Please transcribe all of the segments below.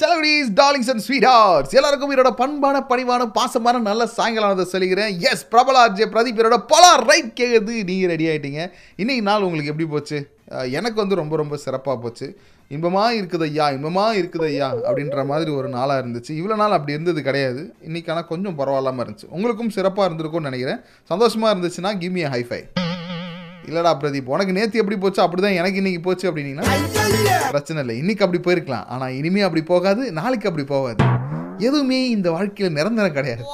செலவடிஸ் darlings and sweet hearts எல்லாருக்கும் என்னோட பண்பான பணிவான பாசமான நல்ல சாயங்காலத்தை சொல்லிக்கிறேன். எஸ் பிரபலா ஜே பிரதீப் என்னோட பலா ரைட் கேட்குறது நீங்கள் ரெடி ஆகிட்டீங்க இன்னைக்கு நாள் உங்களுக்கு எப்படி போச்சு? எனக்கு வந்து ரொம்ப ரொம்ப சிறப்பாக போச்சு. இன்பமாக இருக்குது ஐயா இன்பமாக இருக்குது ஐயா அப்படின்ற மாதிரி ஒரு நாளாக இருந்துச்சு. இவ்வளோ நாள் அப்படி இருந்தது கிடையாது. இன்னைக்கு ஆனால் கொஞ்சம் பரவாயில்லாமல் இருந்துச்சு. உங்களுக்கும் சிறப்பாக இருந்திருக்கும்னு நினைக்கிறேன். சந்தோஷமாக இருந்துச்சுன்னா கிவ் மி ஹைஃபை இல்லடா பிரதீப் உனக்கு நேற்று எப்படி போச்சு? அப்படிதான் எனக்கு இன்னைக்கு போச்சு அப்படின்னீங்கன்னா பிரச்சனை இல்லை. இன்னைக்கு அப்படி போயிருக்கலாம். ஆனால் இனிமே அப்படி போகாது. நாளைக்கு அப்படி போகாது. எதுவுமே இந்த வாழ்க்கையில் நிரந்தரம் கிடையாது.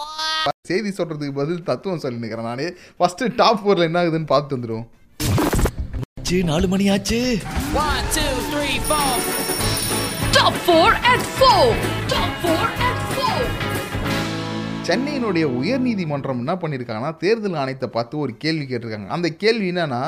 செய்தி சொல்றதுக்கு பதில் தத்துவம் சொல்லி நிற்கிறேன் நானே. ஃபர்ஸ்ட் டாப் ஃபோரில் என்ன ஆகுதுன்னு பார்த்து வந்துடுவோம் நாலு மணி ஆச்சு. One, two, three, four. Top 4 at 4. Top 4 at 4. சென்னையினுடைய உயர்நீதிமன்றம் என்ன பண்ணியிருக்காங்கன்னா தேர்தல் ஆணையத்தை பார்த்து ஒரு கேள்வி கேட்டிருக்காங்க. அந்த கேள்வி என்னன்னா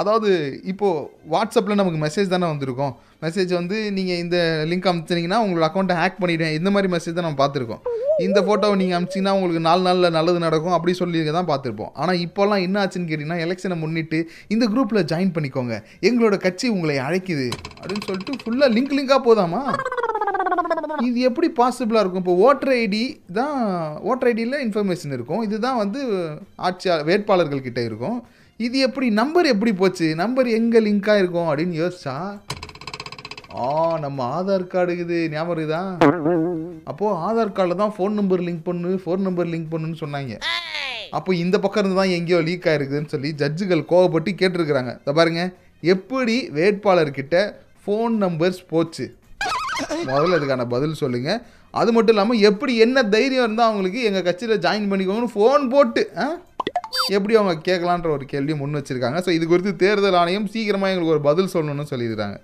அதாவது இப்போது வாட்ஸ்அப்பில் நமக்கு மெசேஜ் தானே வந்திருக்கும். மெசேஜ் வந்து நீங்கள் இந்த லிங்க் அனுப்பிச்சிங்கன்னா உங்களோட அக்கௌண்ட்டை ஹேக் பண்ணிவிடுவேன் இந்த மாதிரி மெசேஜ் தான் நம்ம பார்த்துருக்கோம். இந்த ஃபோட்டோவை நீங்கள் அனுப்பிச்சிங்கன்னா உங்களுக்கு நாலு நாளில் நல்லது நடக்கும். அப்படி சொல்லி தான் பார்த்துருப்போம். ஆனால் இப்போல்லாம் என்ன ஆச்சுன்னு கேட்டிங்கன்னா எலெக்ஷனை முன்னிட்டு இந்த குரூப்பில் ஜாயின் பண்ணிக்கோங்க. எங்களோட கட்சி உங்களை அழைக்குது. அப்படின்னு சொல்லிட்டு ஃபுல்லாக லிங்க் லிங்காக போதாமா? இது எப்படி பாசிபிளாக இருக்கும்? இப்போ ஓட்டர் ஐடி தான் ஓட்டர் ஐடியில் இன்ஃபர்மேஷன் இருக்கும். இதுதான் வந்து ஆட்சியாளர் வேட்பாளர்கள் கிட்ட இருக்கும். இது எப்படி நம்பர் எப்படி போச்சு? நம்பர் எங்கே லிங்காக இருக்கும் அப்படின்னு யோசிச்சா ஆ நம்ம ஆதார் கார்டு இது ஞாபகம் இருக்குதா? அப்போது ஆதார் கார்டில் தான் ஃபோன் நம்பர் லிங்க் பண்ணு ஃபோன் நம்பர் லிங்க் பண்ணுன்னு சொன்னாங்க. அப்போ இந்த பக்கம் இருந்து தான் எங்கேயோ லீக் ஆயிருக்குதுன்னு சொல்லி ஜட்ஜுகள் கோவப்பட்டு கேட்டிருக்கிறாங்க. இதை பாருங்க. எப்படி வேட்பாளர்கிட்ட ஃபோன் நம்பர்ஸ் போச்சு? முதல்ல இதுக்கான பதில் சொல்லுங்க. அது மட்டும் இல்லாமல் எப்படி என்ன தைரியம் இருந்தால் அவங்களுக்கு எங்கள் கட்சியில் ஜாயின் பண்ணிக்கோங்கன்னு ஃபோன் போட்டு ஆ? எப்படி அவங்க கேட்கலான்ற ஒரு கேள்வி முன் வச்சுருக்காங்க. ஸோ இது குறித்து தேர்தல் ஆணையம் சீக்கிரமாக எங்களுக்கு ஒரு பதில் சொல்லணும்னு சொல்லியிருக்காங்க.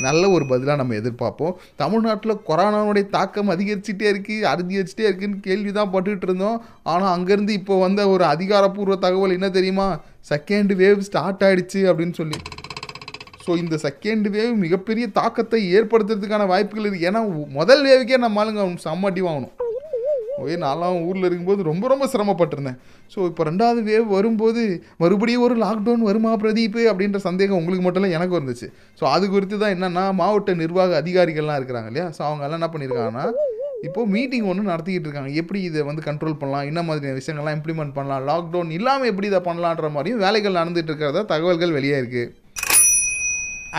நல்ல ஒரு பதிலாக நம்ம எதிர்பார்ப்போம். தமிழ்நாட்டில் கொரோனாவுடைய தாக்கம் அதிகரிச்சுட்டே இருக்குது அதிகரிச்சுட்டே இருக்குன்னு கேள்வி தான் பட்டுக்கிட்டு இருந்தோம். ஆனால் அங்கேருந்து இப்போ வந்த ஒரு அதிகாரப்பூர்வ தகவல் என்ன தெரியுமா? செகண்ட் வேவ் ஸ்டார்ட் ஆகிடுச்சு அப்படின்னு சொல்லி. ஸோ இந்த செகண்ட் வேவ் மிகப்பெரிய தாக்கத்தை ஏற்படுத்துறதுக்கான வாய்ப்புகள் இருக்குது ஏன்னா முதல் வேவுக்கே நம்ம ஆளுங்க சம்மாட்டி வாங்கணும். ஓகே நான்லாம் ஊரில் இருக்கும்போது ரொம்ப ரொம்ப சிரமப்பட்டிருந்தேன். ஸோ இப்போ ரெண்டாவது வேவ் வரும்போது மறுபடியும் ஒரு லாக்டவுன் வருமா பிரதீப்? அப்படின்ற சந்தேகம் உங்களுக்கு மட்டும் இல்லை எனக்கு இருந்துச்சு. ஸோ அது குறித்து தான் என்னென்னா மாவட்ட நிர்வாக அதிகாரிகள்லாம் இருக்கிறாங்க இல்லையா? ஸோ அவங்க எல்லாம் என்ன பண்ணியிருக்காங்கன்னா இப்போது மீட்டிங் ஒன்று நடத்திக்கிட்டு இருக்காங்க. எப்படி இதை வந்து கண்ட்ரோல் பண்ணலாம்? என்ன மாதிரியான விஷயங்கள்லாம் இம்ப்ளிமெண்ட் பண்ணலாம்? லாக்டவுன் இல்லாமல் எப்படி இதை பண்ணலான்ற மாதிரியும் வேலைகள் நடந்துகிட்டு இருக்கிறதா தகவல்கள் வெளியே இருக்குது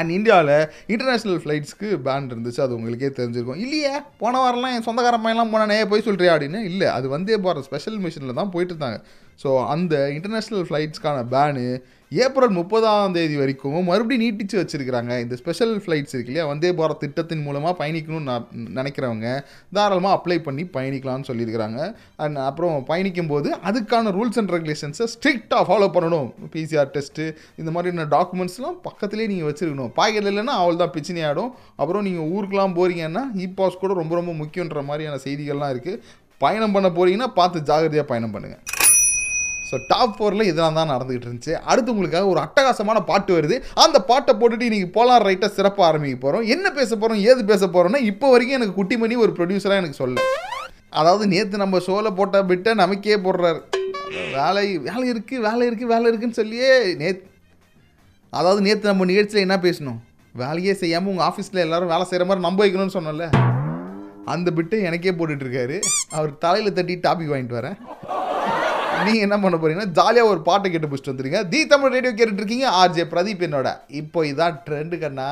அண்ட் இந்தியாவில் இன்டர்நேஷ்னல் ஃப்ளைட்ஸ்க்கு பேன் இருந்துச்சு. அது உங்களுக்கே தெரிஞ்சிருக்கும். இல்லையே போன வாரம்லாம் என் சொந்தக்கார பையன்லாம் போனானே போய் சொல்கிறியா அப்படின்னு? இல்லை அது வந்தே போகிற ஸ்பெஷல் மிஷினில் தான் போயிட்டு இருந்தாங்க. ஸோ அந்த இன்டர்நேஷ்னல் ஃப்ளைட்ஸ்க்கான பேனு ஏப்ரல் முப்பதாம் தேதி வரைக்கும் மறுபடியும் நீட்டிச்சு வச்சுருக்கிறாங்க. இந்த ஸ்பெஷல் ஃப்ளைட்ஸ் இருக்கு இல்லையா? வந்தே போகிற திட்டத்தின் மூலமாக பயணிக்கணும்னு நான் நினைக்கிறவங்க தாராளமாக அப்ளை பண்ணி பயணிக்கலாம்னு சொல்லியிருக்கிறாங்க. அண்ட் அப்புறம் பயணிக்கும் போது அதுக்கான ரூல்ஸ் அண்ட் ரெகுலேஷன்ஸை ஸ்ட்ரிக்டாக ஃபாலோ பண்ணணும். பிசிஆர் டெஸ்ட்டு இந்த மாதிரியான டாக்குமெண்ட்ஸ்லாம் பக்கத்துலேயே நீங்கள் வச்சுருக்கணும். பாக்கெட் இல்லைன்னா அவள் தான் பிரச்சனையாகிடும் அப்புறம் நீங்கள் ஊருக்கெலாம் போகிறீங்கன்னா இ பாஸ் கூட ரொம்ப ரொம்ப முக்கியன்ற மாதிரியான செய்திகள்லாம் இருக்குது பயணம் பண்ண போகிறீங்கன்னா பார்த்து ஜாகிரதையாக பயணம் பண்ணுங்கள் ஸோ டாப் ஃபோரில் இதெல்லாம் தான் நடந்துகிட்டு இருந்துச்சு. அடுத்து உங்களுக்காக ஒரு அட்டகாசமான பாட்டு வருது. அந்த பாட்டை போட்டுட்டு இன்றைக்கி போலார் ரைட்டாக சிறப்பாக ஆரம்பிக்க போகிறோம் என்ன பேச போகிறோம் ஏது பேச போகிறோம்னா இப்போ வரைக்கும் எனக்கு குட்டி மணி ஒரு ப்ரொடியூசராக எனக்கு சொல்ல அதாவது நேற்று நம்ம ஷோவில் போட்ட பிட்டை நமக்கே போடுறாரு. வேலை வேலை இருக்குது வேலை இருக்குது வேலை இருக்குன்னு சொல்லியே நேத் அதாவது நேற்று நம்ம நிகழ்ச்சியில் என்ன பேசணும்? வேலையே செய்யாமல் உங்கள் ஆஃபீஸில் எல்லாரும் வேலை செய்கிற மாதிரி நம்ப வைக்கணும்னு சொன்னோம்ல. அந்த பிட்டை எனக்கே போட்டுட்ருக்காரு அவர் தலையில் தட்டி டாபிக் வாங்கிட்டு வரேன். நீங்க என்ன பண்ண போறீங்கன்னா ஜாலியாக ஒரு பாட்டை கேட்டு பிடிச்சிட்டு வந்துருங்க. தி தமிழ் ரேடியோ கேட்டுட்டு இருக்கீங்க ஆர்ஜே பிரதீப் என்னோட இப்போ இதான் trend Kanna.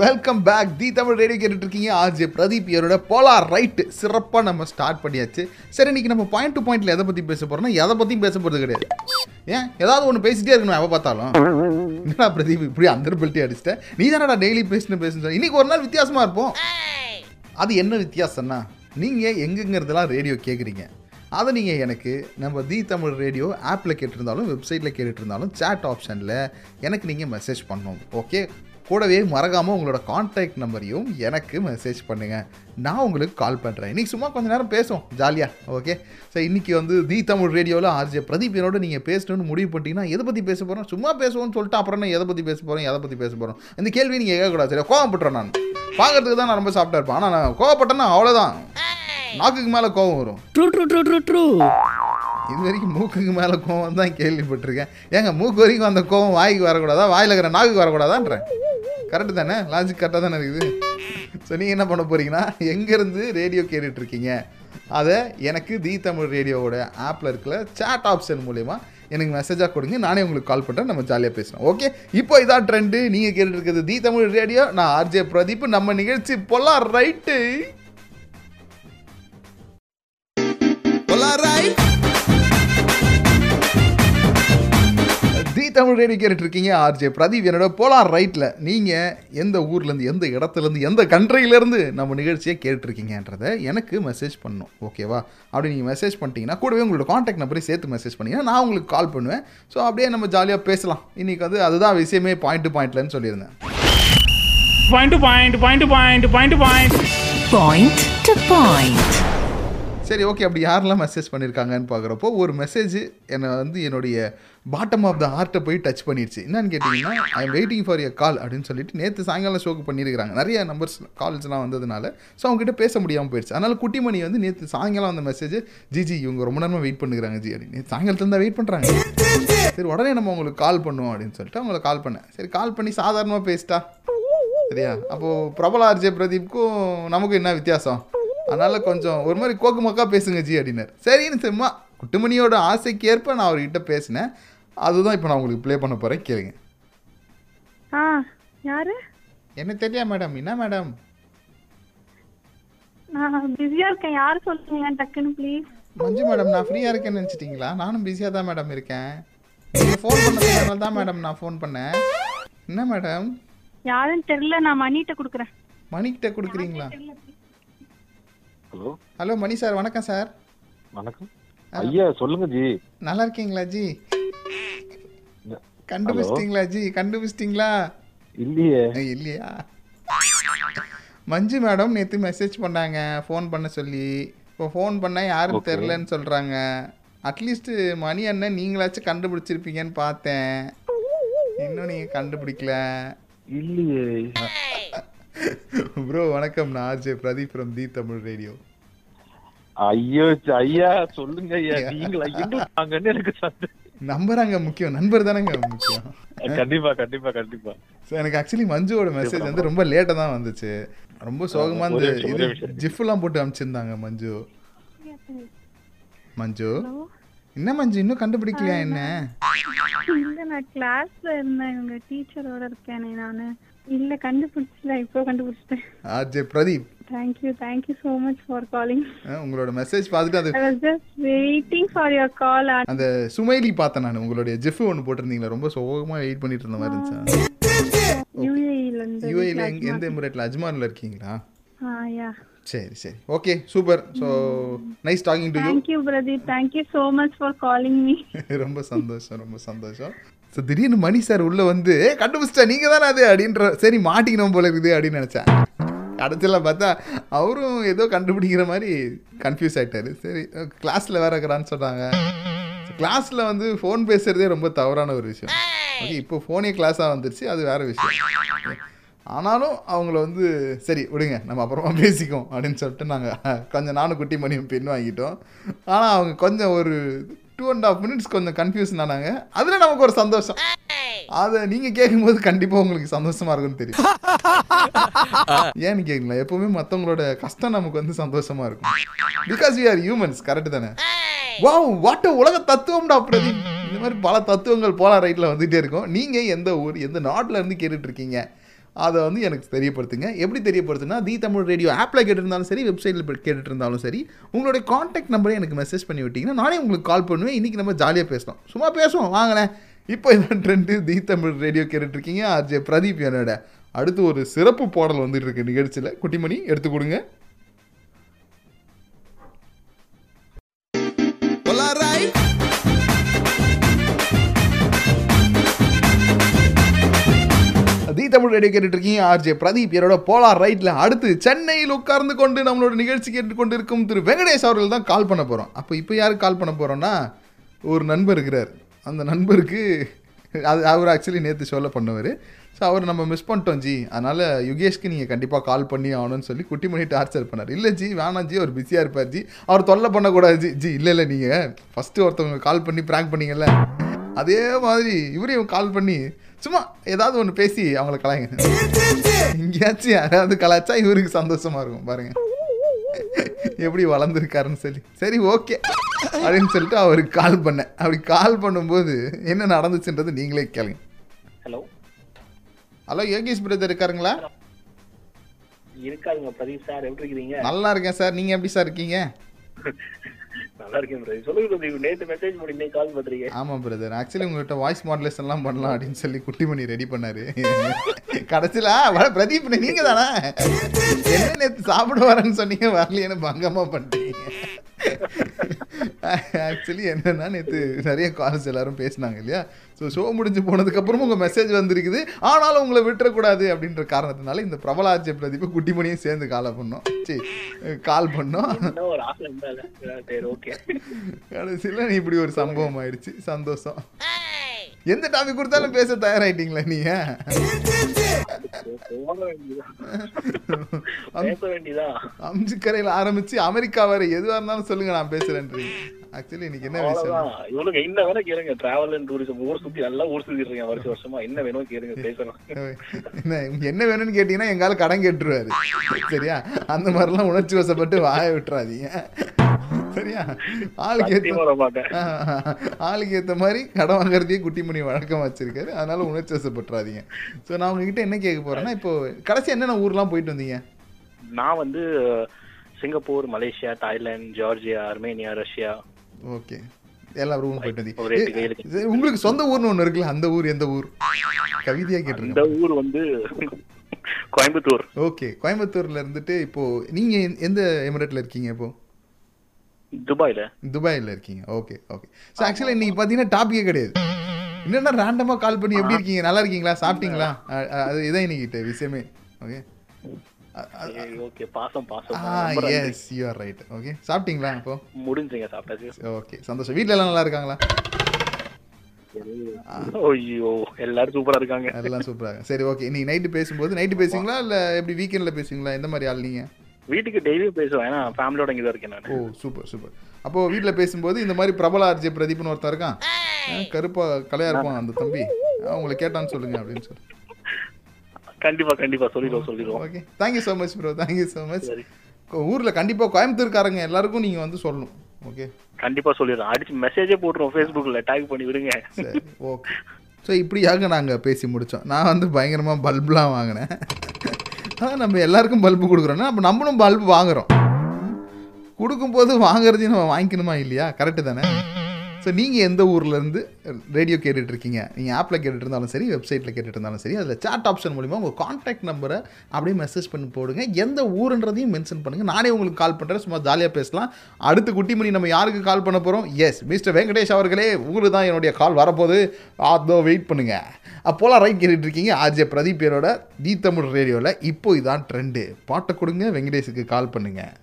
Welcome back the Tamil radio கேட்டுட்டு இருக்கீங்க ஆர்ஜே பிரதீப் இவரோட போலார் ரைட்டு சிறப்பாக நம்ம ஸ்டார்ட் பண்ணியாச்சு. சரி இன்னைக்கு நம்ம பாயிண்ட் டு பாயிண்டில் எதை பற்றி பேச போகிறோம்னா எதை பற்றியும் பேச போகிறது கிடையாது. ஏன்? ஏதாவது ஒன்று பேசிட்டே இருக்கணும் எப்போ பார்த்தாலும். என்னடா பிரதீப் இப்படி அந்த பெல்ட்டி அடிச்சிட்டேன் நீ தானடா டெய்லி பேசினு பேசுன. இன்னைக்கு ஒரு நாள் வித்தியாசமாக இருப்போம். அது என்ன வித்தியாசம்னா நீங்கள் எங்கெங்கிறதெல்லாம் ரேடியோ கேட்குறீங்க அதை நீங்கள் எனக்கு நம்ம தி தமிழ் ரேடியோ ஆப்பில் கேட்டிருந்தாலும் வெப்சைட்டில் கேட்டுட்டு இருந்தாலும் சேட் ஆப்ஷனில் எனக்கு நீங்கள் மெசேஜ் பண்ணணும். ஓகே கூடவே மறக்காமல் உங்களோட கான்டாக்ட் நம்பரையும் எனக்கு மெசேஜ் பண்ணுங்கள் நான் உங்களுக்கு கால் பண்ணுறேன் இன்றைக்கி சும்மா கொஞ்ச நேரம் பேசுவோம் ஜாலியாக ஓகே ஸோ இன்றைக்கி வந்து தி தமிழ் ரேடியோவில் ஆர்ஜே பிரதீப் என்னோட நீங்கள் பேசணும்னு முடிவு பண்ணிட்டீங்கன்னா எதை பற்றி பேச போகிறோம் சும்மா பேசுவோம்னு சொல்லிட்டு அப்புறம் நான் எதை பற்றி பேச போகிறோம் எதை பற்றி பேச போகிறோம் இந்த கேள்வி நீங்கள் கேட்கக்கூடாது. சரி கோவப்பட்டுறேன் நான். பார்க்கறதுக்கு தான் நான் ரொம்ப சாப்பிட்டா இருப்பேன். ஆனால் நான் கோவப்பட்டேன்னா அவ்வளோதான் நாக்குக்கு மேலே கோவம் வரும். True true true true true இது வரைக்கும் மூக்குக்கு மேலே கோவம் தான் கேள்விப்பட்டிருக்கேன். ஏங்க மூக்கு வரைக்கும் அந்த கோவம் வாய்க்கு வரக்கூடாதா? வாயில் இருக்கிற நாக்குக்கு வரக்கூடாதான்றேன். கரெக்டு தானே? லாஜிக் கரெக்டாக தானே இருக்குது? ஸோ நீங்கள் என்ன பண்ண போகிறீங்கன்னா எங்கேருந்து ரேடியோ கேட்டுட்ருக்கீங்க? அதை எனக்கு தி தமிழ் ரேடியோவோட ஆப்பில் இருக்கிற சேட் ஆப்ஷன் மூலயமா எனக்கு மெசேஜாக கொடுங்க. நானே உங்களுக்கு கால் பண்ணுறேன் நம்ம ஜாலியாக பேசுகிறோம் ஓகே இப்போ இதான் ட்ரெண்டு நீங்கள் கேட்டுட்டு இருக்கிறது தி தமிழ் ரேடியோ நான் ஆர்ஜே பிரதீப் நம்ம நிகழ்ச்சி போலாம் ரைட்டு தமிழ் ரேடியோ கேட்டுட்டு இருக்கீங்க ஆர்ஜே பிரதீப் என்னோட போலார் ரைட்டில் நீங்கள் எந்த ஊர்லேருந்து எந்த இடத்துலேருந்து எந்த கண்ட்ரியிலேருந்து நம்ம நிகழ்ச்சியை கேட்டுருக்கீங்கன்றதை எனக்கு மெசேஜ் பண்ணணும். ஓகேவா அப்படி நீங்கள் மெசேஜ் பண்ணிட்டீங்கன்னா கூடவே உங்களோட காண்டாக்ட் நம்பரையும் சேர்த்து மெசேஜ் பண்ணீங்கன்னா நான் உங்களுக்கு கால் பண்ணுவேன். ஸோ அப்படியே நம்ம ஜாலியாக பேசலாம். இன்றைக்கி வந்து அதுதான் விஷயமே பாயிண்ட் டு பாயிண்ட்லன்னு சொல்லியிருந்தேன். Point to point, point to point, point to point. Point to point. சரி ஓகே அப்படி யாரெல்லாம் மெசேஜ் பண்ணியிருக்காங்கன்னு பார்க்குறப்போ ஒரு மெசேஜ் என்னை வந்து என்னுடைய பாட்டம் ஆஃப் த ஹார்ட்டை போய் டச் பண்ணிடுச்சு என்னன்னு கேட்டிங்கன்னா I am waiting for your call அப்படின்னு சொல்லிட்டு நேற்று சாயங்காலம் ஷோக்கு பண்ணியிருக்காங்க நிறைய நம்பர்ஸ் கால்ஸ்லாம் வந்ததுனால ஸோ அவங்ககிட்ட பேச முடியாமல் போயிடுச்சு அதனால் குட்டிமணி வந்து நேற்று சாயங்காலம் அந்த மெசேஜ் ஜிஜி இவங்க ரொம்ப நேரமாக வெயிட் பண்ணுறாங்க ஜி அப்படின்னு. நேற்று சாயங்காலத்துல தான் வெயிட் பண்ணுறாங்க சரி உடனே நம்ம உங்களுக்கு கால் பண்ணுவோம் அப்படின்னு சொல்லிட்டு அவங்களை கால் பண்ணேன். சரி கால் பண்ணி சாதாரணமாக பேசிட்டா? சரியா? அப்போது பிரபல ஆர்ஜே பிரதீப்க்கும் நமக்கும் என்ன வித்தியாசம்? அதனால் கொஞ்சம் ஒரு மாதிரி கோக்கு மக்கா பேசுங்க ஜி அப்படின்னாரு சரின்னு சும்மா குட்டுமணியோட ஆசைக்கு ஏற்ப நான் அவர்கிட்ட பேசினேன். அதுதான் இப்போ நான் உங்களுக்கு ப்ளே பண்ண போகிறேன் கேளுங்க. ஆ யாரு? என்ன தெரியா மேடம் என்ன மேடம் நான் பிஸியா இருக்கேன். யார் ப்ளீஸ் மஞ்சு மேடம் நான் ஃப்ரீயாக இருக்கேன்னு நினச்சிட்டிங்களா? நானும் பிஸியாக தான் மேடம் இருக்கேன். நீங்கள் ஃபோன் பண்ணதுனால தான் மேடம் நான் ஃபோன் பண்ணேன். என்ன மேடம் யாருன்னு தெரியல. நான் மணிட்ட கொடுக்குறேன். மணிக்கிட்ட கொடுக்குறீங்களா? ஹலோ. ஹலோ மணி சார் வணக்கம் சார். வணக்கம். ஐயா சொல்லுங்க ஜி. நல்லா இருக்கீங்களா ஜி? கண்டுபிடிச்சிட்டிங்களா ஜி? கண்டுபிடிச்சிட்டிங்களா? இல்லையே. இல்லையா? மஞ்சு மேடம் நேற்று மெசேஜ் பண்ணாங்க ஃபோன் பண்ண சொல்லி. இப்போ ஃபோன் பண்ணால் யாரும். தெரிலன்னு சொல்கிறாங்க அட்லீஸ்ட் மணி அண்ணன் நீங்களாச்சும் கண்டுபிடிச்சிருப்பீங்கன்னு பார்த்தேன். இன்னும் நீங்கள் கண்டுபிடிக்கல. இல்லையே. ப்ரோ வணக்கம். நான் RJ Pradeep from the Tamil radio. ஐயோ ஐயா சொல்லுங்க ஐயா. நீங்களா எங்க வாங்கன்னு எனக்கு சந்தேகம். நம்பர் அங்கே முக்கியம். நண்பர் தானேங்க முக்கியம். கண்டிப்பா கண்டிப்பா கண்டிப்பா. ஸோ எனக்கு ஆக்சுவலி மஞ்சுவோட மெசேஜ் வந்து ரொம்ப லேட்டாக தான் வந்துச்சு. ரொம்ப சோகமாக ஒரே இந்த இது. ஜிஃப்லாம் போட்டு அனுப்பிச்சிருந்தாங்க மஞ்சு. மஞ்சு. என்ன மஞ்சு இன்னும் கண்டுபிடிக்கலையா என்ன? இல்ல நான் கிளாஸ்ல இருந்தேன். இவங்க டீச்சரோட இருக்கேனே நானு. இல்ல கண்டுபிடிச்சல இப்போ கண்டுபிடிச்சிட்டேன். RJ Pradeep. Thank you thank you so much for calling உங்களோட மெசேஜ் பார்த்துட்டு அது I was just waiting for your call அந்த சுமைலி பார்த்தேன் நான் உங்களுடைய ஜிஃப் ஒன்று போட்டிருந்தீங்களா ரொம்ப சோகமாக வெயிட் பண்ணிட்டு இருந்த மாதிரி இருந்துச்சு யூஏஇல இருந்து யூஏல எங்க எந்த எமிரேட்ல? அஜ்மான்ல இருக்கீங்களா? ஆ யா சரி சரி. Okay super so nice talking to you thank you Pradeep thank you so much for calling me ரொம்ப சந்தோஷம் ரொம்ப சந்தோஷம். ஸோ திடீர்னு மணி சார் உள்ள வந்து "ஏ, கண்டுபிடிச்சிட்டா நீங்க தானே அது? அப்படின்ற சரி மாட்டிக்கணும் போல இருக்குது அப்படின்னு நினைச்சேன். கடைசியில் பார்த்தா அவரும் ஏதோ கண்டுபிடிக்கிற மாதிரி கன்ஃபியூஸ் ஆகிட்டாரு சரி கிளாஸில் வேற இருக்கிறான்னு சொன்னாங்க. கிளாஸில் வந்து ஃபோன் பேசுகிறதே ரொம்ப தவறான ஒரு விஷயம். ஓகே இப்போ ஃபோனே கிளாஸாக வந்துருச்சு அது வேறு விஷயம். ஆனாலும் அவங்கள வந்து சரி விடுங்க நம்ம அப்புறமா பேசிக்கோம் அப்படின்னு சொல்லிட்டு நாங்கள் கொஞ்சம் நானும் குட்டி மணியும் பெண் வாங்கிட்டோம். ஆனால் அவங்க கொஞ்சம் ஒரு டூ அண்ட் ஹாஃப் மினிட்ஸ் கொஞ்சம் கன்ஃபியூஷன் ஆனாங்க. அதில் நமக்கு ஒரு சந்தோஷம். அதை நீங்கள் கேட்கும்போது கண்டிப்பாக உங்களுக்கு சந்தோஷமா இருக்கும்னு தெரியும். ஏன்னு கேட்கலாம் எப்பவுமே மற்றவங்களோட கஷ்டம் நமக்கு வந்து சந்தோஷமா இருக்கும். Because we are humans correct தானே? வாவ் வாட்ட உலக தத்துவம்டா பிரதீப். இந்த மாதிரி பல தத்துவங்கள் போலா ரைட்டில் வந்துகிட்டே இருக்கும். நீங்கள் எந்த ஊர் எந்த நாட்டில் இருந்து கேட்டுட்டு இருக்கீங்க? அதை வந்து எனக்கு தெரியப்படுத்துங்க. எப்படி தெரியப்படுத்துனா தி தமிழ் ரேடியோ ஆப்பில் கேட்டுருந்தாலும் சரி வெப்சைட்டில் கேட்டுட்டு இருந்தாலும் சரி உங்களுடைய காண்டாக்ட் நம்பரை எனக்கு மெசேஜ் பண்ணி விட்டிங்கன்னா நானே உங்களுக்கு கால் பண்ணுவேன். இன்றைக்கி நம்ம ஜாலியாக பேசலாம். சும்மா பேசுவோம். வாங்களேன். இப்போ இதான் ட்ரெண்டு தி தமிழ் ரேடியோ கேட்டுட்ருக்கீங்க. ஆர்ஜே பிரதீப் என்னோட. அடுத்து ஒரு சிறப்பு பாடல் வந்துட்டு இருக்கு நிகழ்ச்சியில். குட்டிமணி எடுத்து கொடுங்க. தமிழ் ரேடியோ கேட்டுட்டு இருக்கீங்க ஆர்ஜே பிரதீப் என்னோட போலார் ரைட்டில் அடுத்து சென்னையில் உட்கார்ந்து கொண்டு நம்மளோட நிகழ்ச்சி கேட்டுக்கொண்டு இருக்கும் திரு வெங்கடேஷ் அவர்கள் தான் கால் பண்ண போகிறோம் அப்போ இப்போ யாருக்கு கால் பண்ண போகிறோன்னா ஒரு நண்பர் இருக்கிறார். அந்த நண்பருக்கு அது அவர் ஆக்சுவலி நேற்று சொல்ல பண்ணவர். ஸோ அவர் நம்ம மிஸ் பண்ணிட்டோம் ஜி. அதனால் யுகேஷ்க்கு நீங்கள் கண்டிப்பாக கால் பண்ணி ஆகணும்னு சொல்லி குட்டி மணி டார்ச்சர் பண்ணார். இல்லை ஜி வேணாம் ஜி அவர் பிஸியாக இருப்பார் ஜி. அவர் தொல்லை பண்ணக்கூடாது ஜி. ஜி இல்லை இல்லை நீங்கள் ஃபஸ்ட்டு ஒருத்தவங்க கால் பண்ணி ப்ராங்க் பண்ணீங்கல்ல. அதே மாதிரி இவரையும் கால் பண்ணி சும்மா ஏதாவது ஒன்று பேசி அவங்கள கலாய்ங்க. எங்கேயாச்சும் யாராவது கலாய்ச்சா இவருக்கு சந்தோஷமா இருக்கும் பாருங்க. எப்படி வளர்ந்துருக்காருன்னு சொல்லி. சரி ஓகே. அப்படின்னு சொல்லிட்டு அவருக்கு கால் பண்ணேன் அப்படி கால் பண்ணும்போது என்ன நடந்துச்சுன்றது நீங்களே கேளுங்க. ஹலோ ஹலோ யோகேஷ் பிரதர் இருக்காருங்களா? இருக்காருங்க பிரதீப் சார் எப்படி இருக்கிறீங்க நல்லா இருக்கேன் சார் நீங்கள் எப்படி சார் இருக்கீங்க? நல்லா இருக்கேன் பிரதீப் சொல்லுங்க நேத்து மெசேஜ் பண்ணி இன்னைக்கு கால் பண்றீங்க. ஆமா பிரதர் ஆக்சுவலி உங்ககிட்ட வாய்ஸ் மாடுலேஷன்லாம் பண்ணலாம் அப்படின்னு சொல்லி குட்டி பண்ணி ரெடி பண்ணாரு. கடைசியில வர பிரதீப் நீங்க தானே என்ன நேற்று சாப்பிட வரேன்னு சொன்னீங்க வரலையேன்னு பங்கமா பண்ணிட்டீங்க. ஆக்சுவலி என்னன்னா நேற்று நிறைய கால்ஸ் எல்லாரும் பேசினாங்க இல்லையா? ஸோ ஷோ முடிஞ்சு போனதுக்கப்புறமும் உங்கள் மெசேஜ் வந்திருக்குது. ஆனாலும் உங்களை விட்டுறக்கூடாது அப்படின்ற காரணத்தினால இந்த பிரபலாஜ்ய பிரதீப் குட்டிமணியும் சேர்ந்து காலை பண்ணோம். சரி கால் பண்ணோம். கடைசியில் நீ இப்படி ஒரு சம்பவம் ஆயிடுச்சு. சந்தோஷம். எந்த டாபிக் கொடுத்தாலும் பேச தயாராயிட்டீங்களா நீங்க? அம்ஜிக்கரையில் ஆரம்பிச்சு அமெரிக்கா வரை எதுவாக இருந்தாலும் சொல்லுங்க நான் பேசுறேன்றீங்க ஆக்சுவலி இன்னைக்கு என்ன விஷயம் இவனுக்கு என்ன வேணா கேளுங்க. டிராவல் அண்ட் டூரிசம் ஊர் சுத்தி நல்லா ஊர் சுத்தி இருக்கீங்க வருஷம் வருஷமா. என்ன வேணும் கேளுங்க பேசலாம். என்ன என்ன வேணும்னு கேட்டீங்கன்னா எங்கால கடன் கேட்டுருவாரு. சரியா? அந்த மாதிரிலாம் உணர்ச்சி வசப்பட்டு வாய விட்டுறாதீங்க. சரியா? ஆளுக்கு மாட்டேன். ஆளுக்கு ஏத்த மாதிரி கடன் வாங்குறதையே குட்டி மணி வழக்கம் வச்சிருக்காரு. அதனால உணர்ச்சி வசப்பட்டுறாதீங்க. ஸோ நான் உங்ககிட்ட என்ன கேட்க போறேன்னா இப்போ கடைசி என்னென்ன ஊர்லாம் போயிட்டு வந்தீங்க? நான் வந்து Singapore Malaysia Thailand Georgia Armenia Russia. Okay. எல்லா ஊரும் போயிட்டு வந்தீங்க. உங்களுக்கு சொந்த ஊர்னு ஒன்று இருக்குல்ல அந்த ஊர் எந்த ஊர்? கவிதையா இந்த கேட்டிருக்கேன் ஊர் வந்து கோயம்புத்தூர். ஓகே. கோயம்புத்தூர்ல இருந்துட்டு இப்போ நீங்க எந்த எமிரேட்ல இருக்கீங்க இப்போ? துபாயில. துபாயில் இருக்கீங்க. ஓகே ஓகே ஸோ ஆக்சுவலாக இன்னைக்கு பார்த்தீங்கன்னா டாபிக்கே கிடையாது. என்னென்னா ரேண்டமாக கால் பண்ணி எப்படி இருக்கீங்க? நல்லா இருக்கீங்களா? சாப்பிட்டீங்களா? அது இதான் இன்னைக்கு விஷயமே. ஓகே ஓகே பாசம். Yes you are right okay சாப்பிட்டீங்களா அப்போ முடிஞ்சுங்க சாப்பிட்டாச்சு. ஓகே சந்தோஷம். வீட்டில் எல்லாம் நல்லா இருக்காங்களா? ஐயோ எல்லாரும் சூப்பரா இருக்காங்க. எல்லாம் சூப்பராக சரி ஓகே இன்னைக்கு நைட்டு பேசும்போது நைட்டு பேசுவீங்களா? இல்லை எப்படி வீக்கெண்டில் பேசுவீங்களா? எந்த மாதிரி ஆள் நீங்கள் வீட்டுக்கு டெய்லியும் பேசுவேன். ஏன்னா ஃபேமிலியோட இங்க தான் இருக்கேன் நான். ஓ சூப்பர் சூப்பர் அப்போ வீட்டில் பேசும்போது இந்த மாதிரி பிரபல ஆர்ஜே பிரதீப்னு ஒருத்தன் இருக்கான். கருப்பா கலையா இருப்பான் அந்த தம்பி. அவங்களை கேட்டான்னு சொல்லுங்க அப்படின்னு சொல்லி. கண்டிப்பா கண்டிப்பா. சொல்லிடுவோம் சொல்லிடுவோம். Okay thank you so much bro thank you so much சரி. ஊரில் கண்டிப்பாக கோயம்புத்தூர்காரங்க எல்லாருக்கும் நீங்கள் வந்து சொல்லணும். ஓகே கண்டிப்பா சொல்லிடுறோம் அடிச்சு மெசேஜே போட்டுருவோம் ஃபேஸ்புக்ல டேக் பண்ணி விடுங்க. சரி ஓகே ஸோ இப்படியாக நாங்கள் பேசி முடித்தோம் நான் வந்து பயங்கரமாக பல்புலாம் வாங்கினேன். தான் நம்ம எல்லாருக்கும் பல்பு கொடுக்குறோன்னா அப்போ நம்மளும் பல்பு வாங்குறோம். கொடுக்கும்போது வாங்குறதையும் நம்ம வாங்கிக்கணுமா இல்லையா? கரெக்டு தானே? ஸோ நீங்கள் எந்த ஊர்லேருந்து ரேடியோ கேட்டுட்டு இருக்கீங்க நீங்கள் ஆப்பில் கேட்டுட்டு இருந்தாலும் சரி வெப்சைட்டில் கேட்டுட்டு இருந்தாலும் சரி அதில் சாட் ஆப்ஷன் மூலிமா உங்கள் காண்டாக்ட் நம்பரை அப்படியே மெசேஜ் பண்ணி போடுங்க. எந்த ஊருன்றதையும் மென்ஷன் பண்ணுங்கள் நானே உங்களுக்கு கால் பண்ணுறேன் சும்மா ஜாலியாக பேசலாம். அடுத்த குட்டிமணி நம்ம யாருக்கு கால் பண்ண போகிறோம் எஸ் மிஸ்டர் வெங்கடேஷ் அவர்களே உங்களுக்கு தான் என்னுடைய கால் வரப்போகுது. அதோ வெயிட் பண்ணுங்கள் அப்போலாம் ரைட் கேட்டுட்டு இருக்கீங்க ஆர்ஜே பிரதீப் பேரோட தி தமிழ் ரேடியோவில் இப்போ இதான் ட்ரெண்டு பாட்டை கொடுங்க வெங்கடேஷுக்கு கால் பண்ணுங்கள்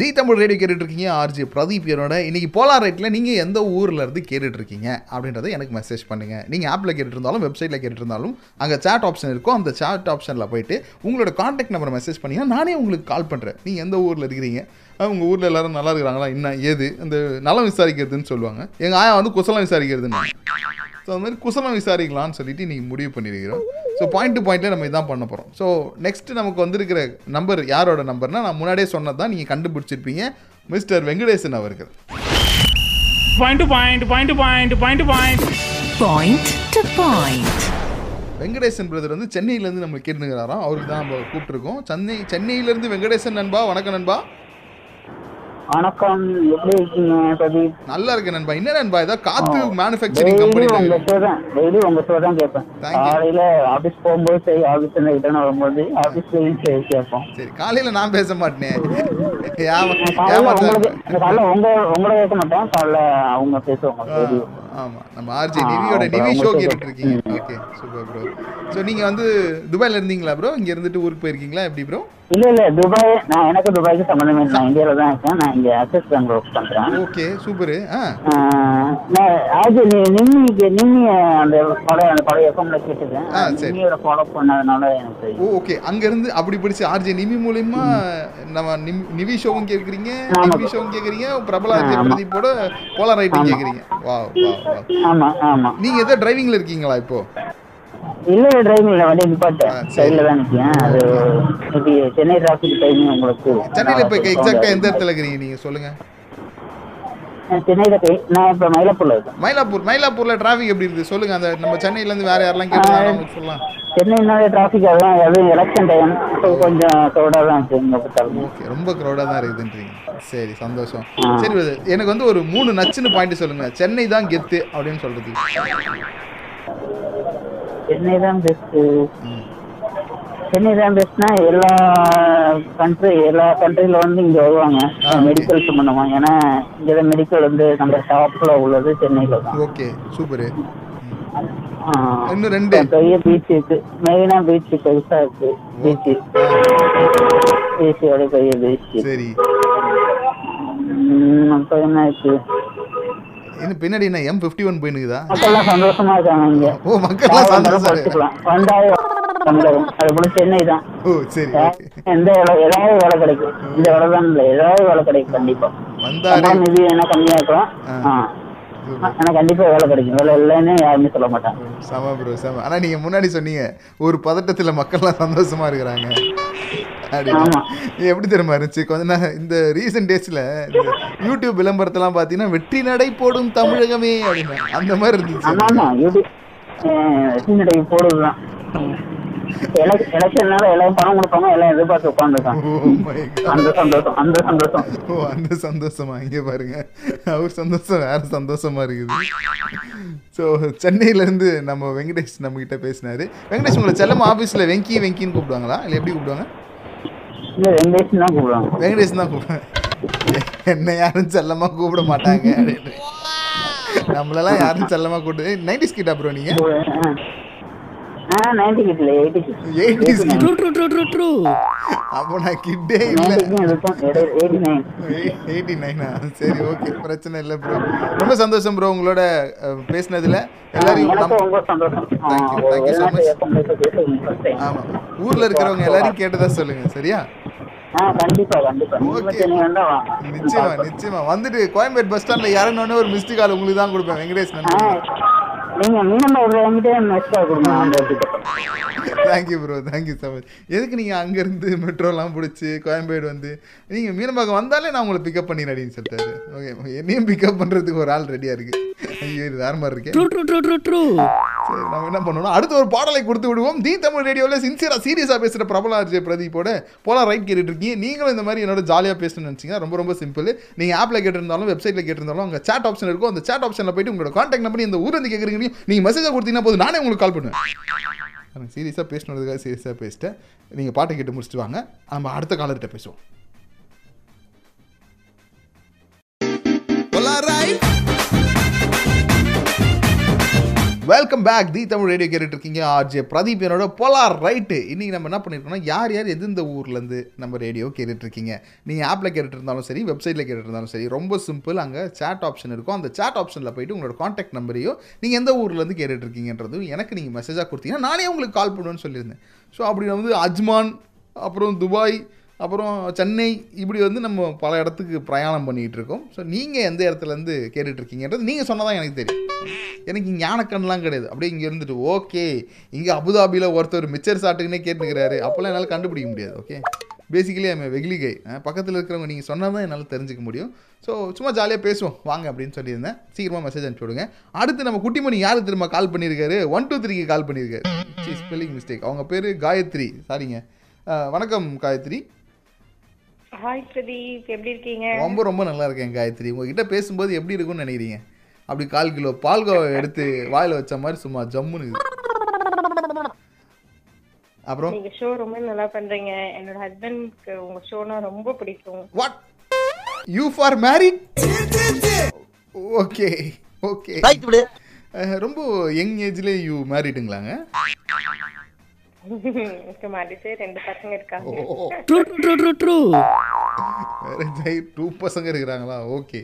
ஜி தமிழ் ரேடியோ கேட்டுட்டு இருக்கீங்க ஆர்ஜி பிரதீப் என்னோட இன்றைக்கி போலார் ரைட்டில் நீங்கள் எந்த ஊரில் இருந்து கேட்டுட்டு இருக்கீங்க அப்படின்றத எனக்கு மெசேஜ் பண்ணுங்கள் நீங்கள் ஆப்பில் கேட்டுருந்தாலும் வெப்சைட்டில் கேட்டுருந்தாலும் அங்கே சாட் ஆப்ஷன் இருக்கும் அந்த சாட் ஆப்ஷனில் போயிட்டு உங்களோட காண்டாக்ட் நம்பரை மெசேஜ் பண்ணிங்கன்னா நானே உங்களுக்கு கால் பண்ணுறேன் நீங்கள் எந்த ஊரில் இருக்கிறீங்க? உங்கள் ஊரில் எல்லோரும் நல்லா இருக்கிறாங்களா? என்ன ஏது? அந்த நலம் விசாரிக்கிறதுன்னு சொல்லுவாங்க. எங்கள் ஆயா வந்து குசலம் விசாரிக்கிறதுன்னு. ஸோ அது மாதிரி குசலம் விசாரிக்கலாம்னு சொல்லிட்டு இன்னைக்கு முடிவு பண்ணியிருக்கிறோம் ஸோ பாயிண்ட் டு பாயிண்ட்டில் நம்ம இதான் பண்ண போகிறோம் ஸோ நெக்ஸ்ட் நமக்கு வந்திருக்கிற நம்பர் யாரோட நம்பர்னா நான் முன்னாடியே சொன்னது தான் நீங்கள் கண்டுபிடிச்சிருப்பீங்க. மிஸ்டர் வெங்கடேசன் அவர்கள் Point to point, point to point, point to point. Point to point. Venkatesan brother வந்து சென்னையிலேருந்து நம்மளுக்கு கேட்டுங்கிறாராம் அவருக்கு தான் நம்ம கூப்பிட்டுருக்கோம். சென்னை சென்னையிலேருந்து வெங்கடேசன் நண்பா வணக்கம் நண்பா. வணக்கம் எப்படி இருக்கீங்க பிரதீப் நல்லா இருக்கு நண்பா என்ன நண்பா ஏதாவது காத்து மேனுஃபேக்சரிங் டெய்லி உங்க கம்பெனி ஷோ தான் டெய்லி உங்க ஷோ தான் கேட்பேன். காலையில ஆபீஸ் போகும்போது சரி ஆபீஸ் ரிட்டர்ன் வரும்போது ஆபீஸ்லயும் சரி கேட்போம் சரி காலையில் நான் பேச மாட்டேனே காலைல உங்க உங்களை கேட்க மாட்டேன் காலைல அவங்க பேசுவாங்க ஆமா நம்ம ஆர்ஜே அப்புறம் நிவி ஷோ கேட்டுட்டு இருக்கீங்க ஓகே சூப்பர் ப்ரோ ஸோ நீங்க வந்து துபாயில இருந்தீங்களா ப்ரோ இங்க இருந்துட்டு ஊருக்கு போயிருக்கீங்களா எப்படி ப்ரோ இல்ல இல்ல துபாய் நான் எனக்கு துபாய்க்கு சம்மந்தமே இல்லை. நான் இந்தியாவில தான் இருக்கேன். நான் இங்க அக்சஸ் பேங்க் ஒர்க் பண்றேன். Okay super. நான் ஆஜி நீ நிம்மிக்கு நிம்மி அந்த பழைய அந்த பழைய எஃப்எம்ல கேட்டுருக்கேன். நிம்மியோட ஃபாலோ பண்ணதுனால எனக்கு ஓகே. அங்க இருந்து அப்படி படிச்சு ஆர்ஜே நிமி மூலியமா நம்ம நிம்- நிவி ஷோவும் கேக்குறீங்க. நிவி ஷோவும் கேக்குறீங்க பிரபல ஆர்ஜே. பிரதீப்போட polar writing. கேக்குறீங்க. வா வா ஆமா ஆமா. நீங்க எதோ டிரைவிங்ல இருக்கீங்களா இப்போ? இல்ல டிரைவிங் இல்ல வண்டி நிப்பாட்டேன். சைட்ல தான் நிக்கேன் அது இது சென்னை டிராபிக் டைமிங் உங்களுக்கு சென்னையில இப்ப எக்ஸாக்டா எந்த இடத்துல இருக்கிறீங்க நீங்க? சொல்லுங்க. சென்னையில போய்- நான் இப்ப மயிலாப்பூர்ல இருக்கேன். மயிலாப்பூர் மயிலாப்பூர்ல டிராஃபிக் எப்படி இருக்குது? சொல்லுங்க. அந்த நம்ம சென்னையில இருந்து வேற யாரெல்லாம் உங்களுக்கு சொல்லலாம். அதான் அதுவும் எலெக்ஷன் டைம் கொஞ்சம் தான் இருக்கு ஓகே ரொம்ப க்ரௌடாக தான் இருக்குதுன்றீங்க. சரி சந்தோஷம். சரி. எனக்கு வந்து ஒரு மூணு நச்சுன்னு பாயிண்ட் சொல்லுங்க. சென்னை தான் கெத்து அப்படின்னு சொல்றது சென்னை தான் பெஸ்ட் ம். சென்னை தான் பெஸ்ட்னா எல்லா கண்ட்ரி எல்லா கண்ட்ரில வந்து இங்க வருவாங்க. மெடிக்கல் சம்பந்தமா. ஏன்னா இங்க மெடிக்கல் வந்து நம்ம டாப்ல உள்ளது சென்னையில தான். Okay super. இன்னும் ரெண்டு. பெரிய பீச் இருக்கு. மெயினா பீச் பெருசா இருக்கு. பீச் பீச்சோட பெரிய பீச் சரி. அப்ப என்ன இருக்கு? இன்னும் பின்னாடி என்ன எம் ஃபிஃப்டி ஒன் போயினுக்குதா? மக்கள்லாம் சந்தோஷமா இருக்காங்க ஓ மக்கள்லாம் சந்தோஷம் தமிழகம் அது போல சென்னை தான். எந்த ஏதாவது வேலை கிடைக்கும். இந்த வேலை தான் இல்லை ஏதாவது வேலை கிடைக்கும் கண்டிப்பா. நிதி என்ன கம்மியா இருக்கலாம். ஆனா கண்டிப்பா வேலை கிடைக்கும். வேலை இல்லைன்னு யாருமே சொல்ல மாட்டாங்க. ஆனா நீங்க முன்னாடி சொன்னீங்க ஒரு பதட்டத்துல மக்கள்லாம் சந்தோஷமா இருக்கிறாங்க. அப்படின்னு. இது எப்படி தெரியுமா இருந்துச்சு? கொஞ்ச நேரம் இந்த ரீசெண்ட் டேஸ்ல யூடியூப் விளம்பரத்தெல்லாம் பார்த்தீங்கன்னா வெற்றி நடை போடும் தமிழகமே அப்படின்னு அந்த மாதிரி இருந்துச்சு. ஆமா ஆமா. யூடியூப் சீனடை போடுறதுதான். எலெக்ஷன்னால எல்லாம் பணம் கொடுப்பாங்க எல்லாம் எதிர்பார்த்து உட்காந்துருக்காங்க Oh. அந்த சந்தோஷம் அந்த சந்தோஷம். ஓ அந்த சந்தோஷமா? இங்க பாருங்க. அவர் சந்தோஷம் வேற சந்தோஷமா இருக்குது. ஸோ சென்னையில இருந்து நம்ம வெங்கடேஷ் நம்ம கிட்ட பேசினாரு. வெங்கடேஷ் உங்களை செல்லமா ஆபீஸ்ல வெங்கி வெங்கின்னு கூப்பிடுவாங்களா? இல்லை எப்படி கூப்பிடுவாங்க? வெங்கடேஷன் தான் கூப்பிடுவாங்க. வெங்கடேஷ் தான் கூப்பிடுவேன் என்ன யாரும் செல்லமா கூப்பிட மாட்டாங்க அப்படின்னு. நம்மளெல்லாம் யாரும் செல்லமா கூப்பிட்டு நைன்டிஸ் கிட்ட அப்புறம் நீங்க? சரி ஓகே பிரச்சனை இல்லை ப்ரோ ரொம்ப சந்தோஷம் ப்ரோ உங்களோட பேசுனதுல. எல்லாரையும். ஆமா. ஊர்ல இருக்கிறவங்க எல்லாரையும் கேட்டதா சொல்லுங்க சரியா? நிச்சயமா நிச்சயமா. வந்துட்டு கோயம்பேடு பஸ் ஸ்டாண்ட்ல இறங்கினோடனே ஒரு மிஸ்டு கால் உங்களுக்கு தான் கொடுப்பேன். வெங்கடேஷ் நீங்க மீனம்பாய் என்கிட்ட மெஸ்டா கொடுங்க thank you bro thank you so much எதுக்கு நீங்கள் அங்கேருந்து மெட்ரோலாம் பிடிச்சி கோயம்பேடு வந்து? நீங்கள் மீனம்பாக்கம் வந்தாலே நான் உங்களை பிக்கப் பண்ணிடுறேன் சொல்லிட்டாரு. ஓகே என்னையும் பிக்கப் பண்ணுறதுக்கு ஒரு ஆள் ரெடியாக இருக்கு. ஐயோ இது வேற மாதிரி இருக்கே. True true true true true சரி நம்ம என்ன பண்ணணும்? அடுத்து ஒரு பாடலை கொடுத்து விடுவோம். தி தமிழ் ரேடியோவில் சின்சியராக சீரியஸாக பேசுகிற பிரபல ஆர்ஜே பிரதீப்போட போலாம் ரைட் கேட்டுட்டு இருக்கீங்க. நீங்களும் இந்த மாதிரி என்னோட ஜாலியாக பேசணும்னு நினச்சிங்கன்னா ரொம்ப ரொம்ப சிம்பிள் நீங்கள் ஆப்பில் கேட்டிருந்தாலும் வெப்சைட்டில் கேட்டிருந்தாலும் அங்கே chat ஆப்ஷன் இருக்கும். அந்த chat ஆப்ஷனில் போயிட்டு உங்களோட காண்டாக்ட் நம்பர் இந்த ஊருந்து கேட்குறீங்க நீங்கள் மெசேஜை கொடுத்தீங்கன்னா போதும். நானே உங்களுக்கு கால் பண்ணுவேன். சீரியஸாக பேசணுன்றதுக்காக சீரியஸாக பேசிட்டேன். நீங்கள் பாட்டை கேட்டு முடிச்சுட்டு வாங்க. நம்ம அடுத்த காலர்கிட்ட பேசுவோம். Welcome back the Tamil radio கேட்டுட்டு இருக்கீங்க. ஆர்ஜே பிரதீப் என்னோட போலார் ரைட்டு இன்றைக்கி நம்ம என்ன பண்ணியிருக்கோம்னா யார் யார் எந்தெந்த ஊர்லேருந்து நம்ம ரேடியோ கேட்டுட்ருக்கீங்க நீங்கள் ஆப்பில் கேட்டுட்டு இருந்தாலும் சரி வெப்சைட்டில் கேட்டுட்டு இருந்தாலும் சரி ரொம்ப சிம்பிள் அங்கே சேட் ஆப்ஷன் இருக்கும். அந்த சேட் ஆப்ஷனில் போயிட்டு உங்களோட காண்டாக்ட் நம்பரையும் நீங்கள் எந்த ஊர்லேருந்து கேட்டுட்ருக்கீங்கன்றதும் எனக்கு நீங்கள் மெசேஜாக கொடுத்தீங்கன்னா நானே உங்களுக்கு கால் பண்ணுவேன்னு சொல்லியிருந்தேன். ஸோ அப்படி வந்து அஜ்மான் அப்புறம் துபாய் அப்புறம் சென்னை இப்படி வந்து நம்ம பல இடத்துக்கு பிரயாணம் பண்ணிகிட்டு இருக்கோம். ஸோ நீங்கள் எந்த இடத்துலேருந்து கேட்டுட்ருக்கீங்கன்றது நீங்கள் சொன்னதான் எனக்கு தெரியும். எனக்கு இங்கே ஞானக்கண்ணெலாம் கிடையாது. அப்படியே இங்கே இருந்துட்டு ஓகே. இங்கே அபுதாபியில் ஒருத்தர் மிச்சர் சாட்டுக்குன்னே கேட்டுக்கிறாரு அப்போல்லாம் என்னால் கண்டுபிடிக்க முடியாது ஓகே. Basically I'm வெகுளிகை. பக்கத்தில் இருக்கிறவங்க நீங்கள் சொன்னால் தான் என்னால் தெரிஞ்சுக்க முடியும். ஸோ சும்மா ஜாலியாக பேசுவோம். வாங்க அப்படின்னு சொல்லியிருந்தேன். சீக்கிரமாக மெசேஜ் அனுப்பிச்சி விடுங்க. அடுத்து நம்ம குட்டிமணி யார் திரும்ப கால் பண்ணியிருக்காரு? ஒன் டூ த்ரீக்கு கால் பண்ணியிருக்காரு. சி ஸ்பெல்லிங் மிஸ்டேக் அவங்க பேர் காயத்ரி. சாரிங்க வணக்கம் காயத்ரி. ஹாய் பிரதீப். எப்படி இருக்கீங்க? ரொம்ப ரொம்ப நல்லா இருக்கேன் காயத்ரி. உங்ககிட்ட பேசும்போது எப்படி இருக்கும்னு நினைக்கிறீங்க? அப்படி கால் கிலோ பால்கோவா எடுத்து வாயில வச்ச மாதிரி சும்மா ஜம்முன்னு. அப்புறம்? நீங்க ஷோ ரொம்ப நல்லா பண்றீங்க. என்னோட ஹஸ்பண்ட்க்கு உங்க ஷோனா ரொம்ப பிடிக்கும். What you for married okay okay right விடு. ரொம்ப யங் ஏஜ்லேயே யூ மேரிட்டுங்களாங்க இருக்க மாட்டேச்சு ரெண்டு பசங்க இருக்காங்க. True, true, true, true, true. Marriage two பசங்க இருக்கிறாங்களா? ஓகே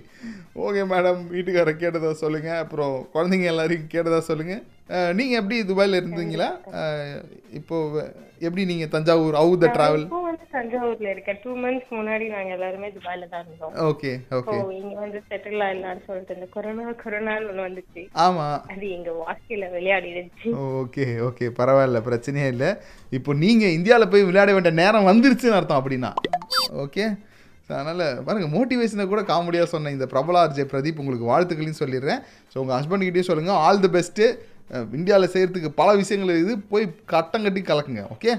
ஓகே மேடம் வீட்டுக்கார கேட்டதா சொல்லுங்க. அப்புறம் குழந்தைங்க எல்லாரையும் கேட்டதா சொல்லுங்க. அஹ், நீங்க எப்படி துபாயில இருந்தீங்களா? இப்போ எப்படி நீங்க தஞ்சாவூர் அவு த டிராவல் தஞ்சாவூர்ல இருக்கேன். டூ மந்த்ஸ் முன்னாடி நாங்க எல்லாருமே துபாயில தான் இருந்தோம். Okay okay. இங்க வந்து செட்டில் ஆயிடலாம்னு சொல்லிட்டு இந்த கொரோனா கொரோனான்னு ஒண்ணு வந்துச்சு. ஆமா. அது எங்க வாழ்க்கையில விளையாடிடுச்சு. Okay okay. பரவாயில்ல பிரச்சனையே இல்லை. இப்போ நீங்கள் இந்தியாவில் போய் விளையாட வேண்டிய நேரம் வந்துருச்சுன்னு அர்த்தம் அப்படின்னா. ஓகே. அதனால் பாருங்கள் மோட்டிவேஷனை கூட காமெடியாக சொன்ன இந்த பிரபலா ஆர்ஜே பிரதீப் உங்களுக்கு வாழ்த்துக்களையும் சொல்லிடுறேன். ஸோ உங்கள் ஹஸ்பண்ட்கிட்டயும் சொல்லுங்கள் ஆல் தி பெஸ்ட்டு இந்தியாவில் செய்கிறதுக்கு பல விஷயங்கள் இது. போய் கட்டம் கட்டி கலக்குங்க ஓகே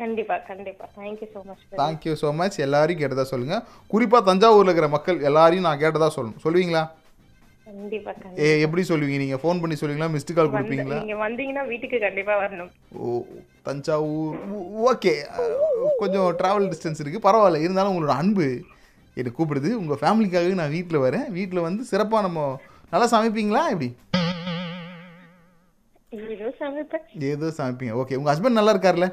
கண்டிப்பா கண்டிப்பா. Thank you so much thank you so much எல்லாரையும் கேட்டதா சொல்லுங்கள் குறிப்பாக தஞ்சாவூரில் இருக்கிற மக்கள் எல்லாரையும் நான் கேட்டதா சொல்லணும். சொல்லுவீங்களா? ஏ எப்படி சொல்லுவீங்க? நீங்கள் ஃபோன் பண்ணி சொல்லுவீங்களா? மிஸ்டு கால் கொடுப்பீங்களா? நீங்க வந்தீங்கன்னா வீட்டுக்கு கண்டிப்பா வரணும். ஓ தஞ்சாவூர் ஓகே கொஞ்சம் ட்ராவல் டிஸ்டன்ஸ் இருக்குது பரவாயில்ல. இருந்தாலும் உங்களோட அன்பு என்னை கூப்பிடுது. உங்கள் ஃபேமிலிக்காகவே நான் வீட்டில் வரேன். வீட்டில் வந்து சிறப்பாக நம்ம நல்லா சமைப்பீங்களா? எப்படி? ஏதோ சமைப்பேன். ஏதோ சமைப்பீங்க. ஓகே உங்கள் ஹஸ்பண்ட் நல்லா இருக்கார்ல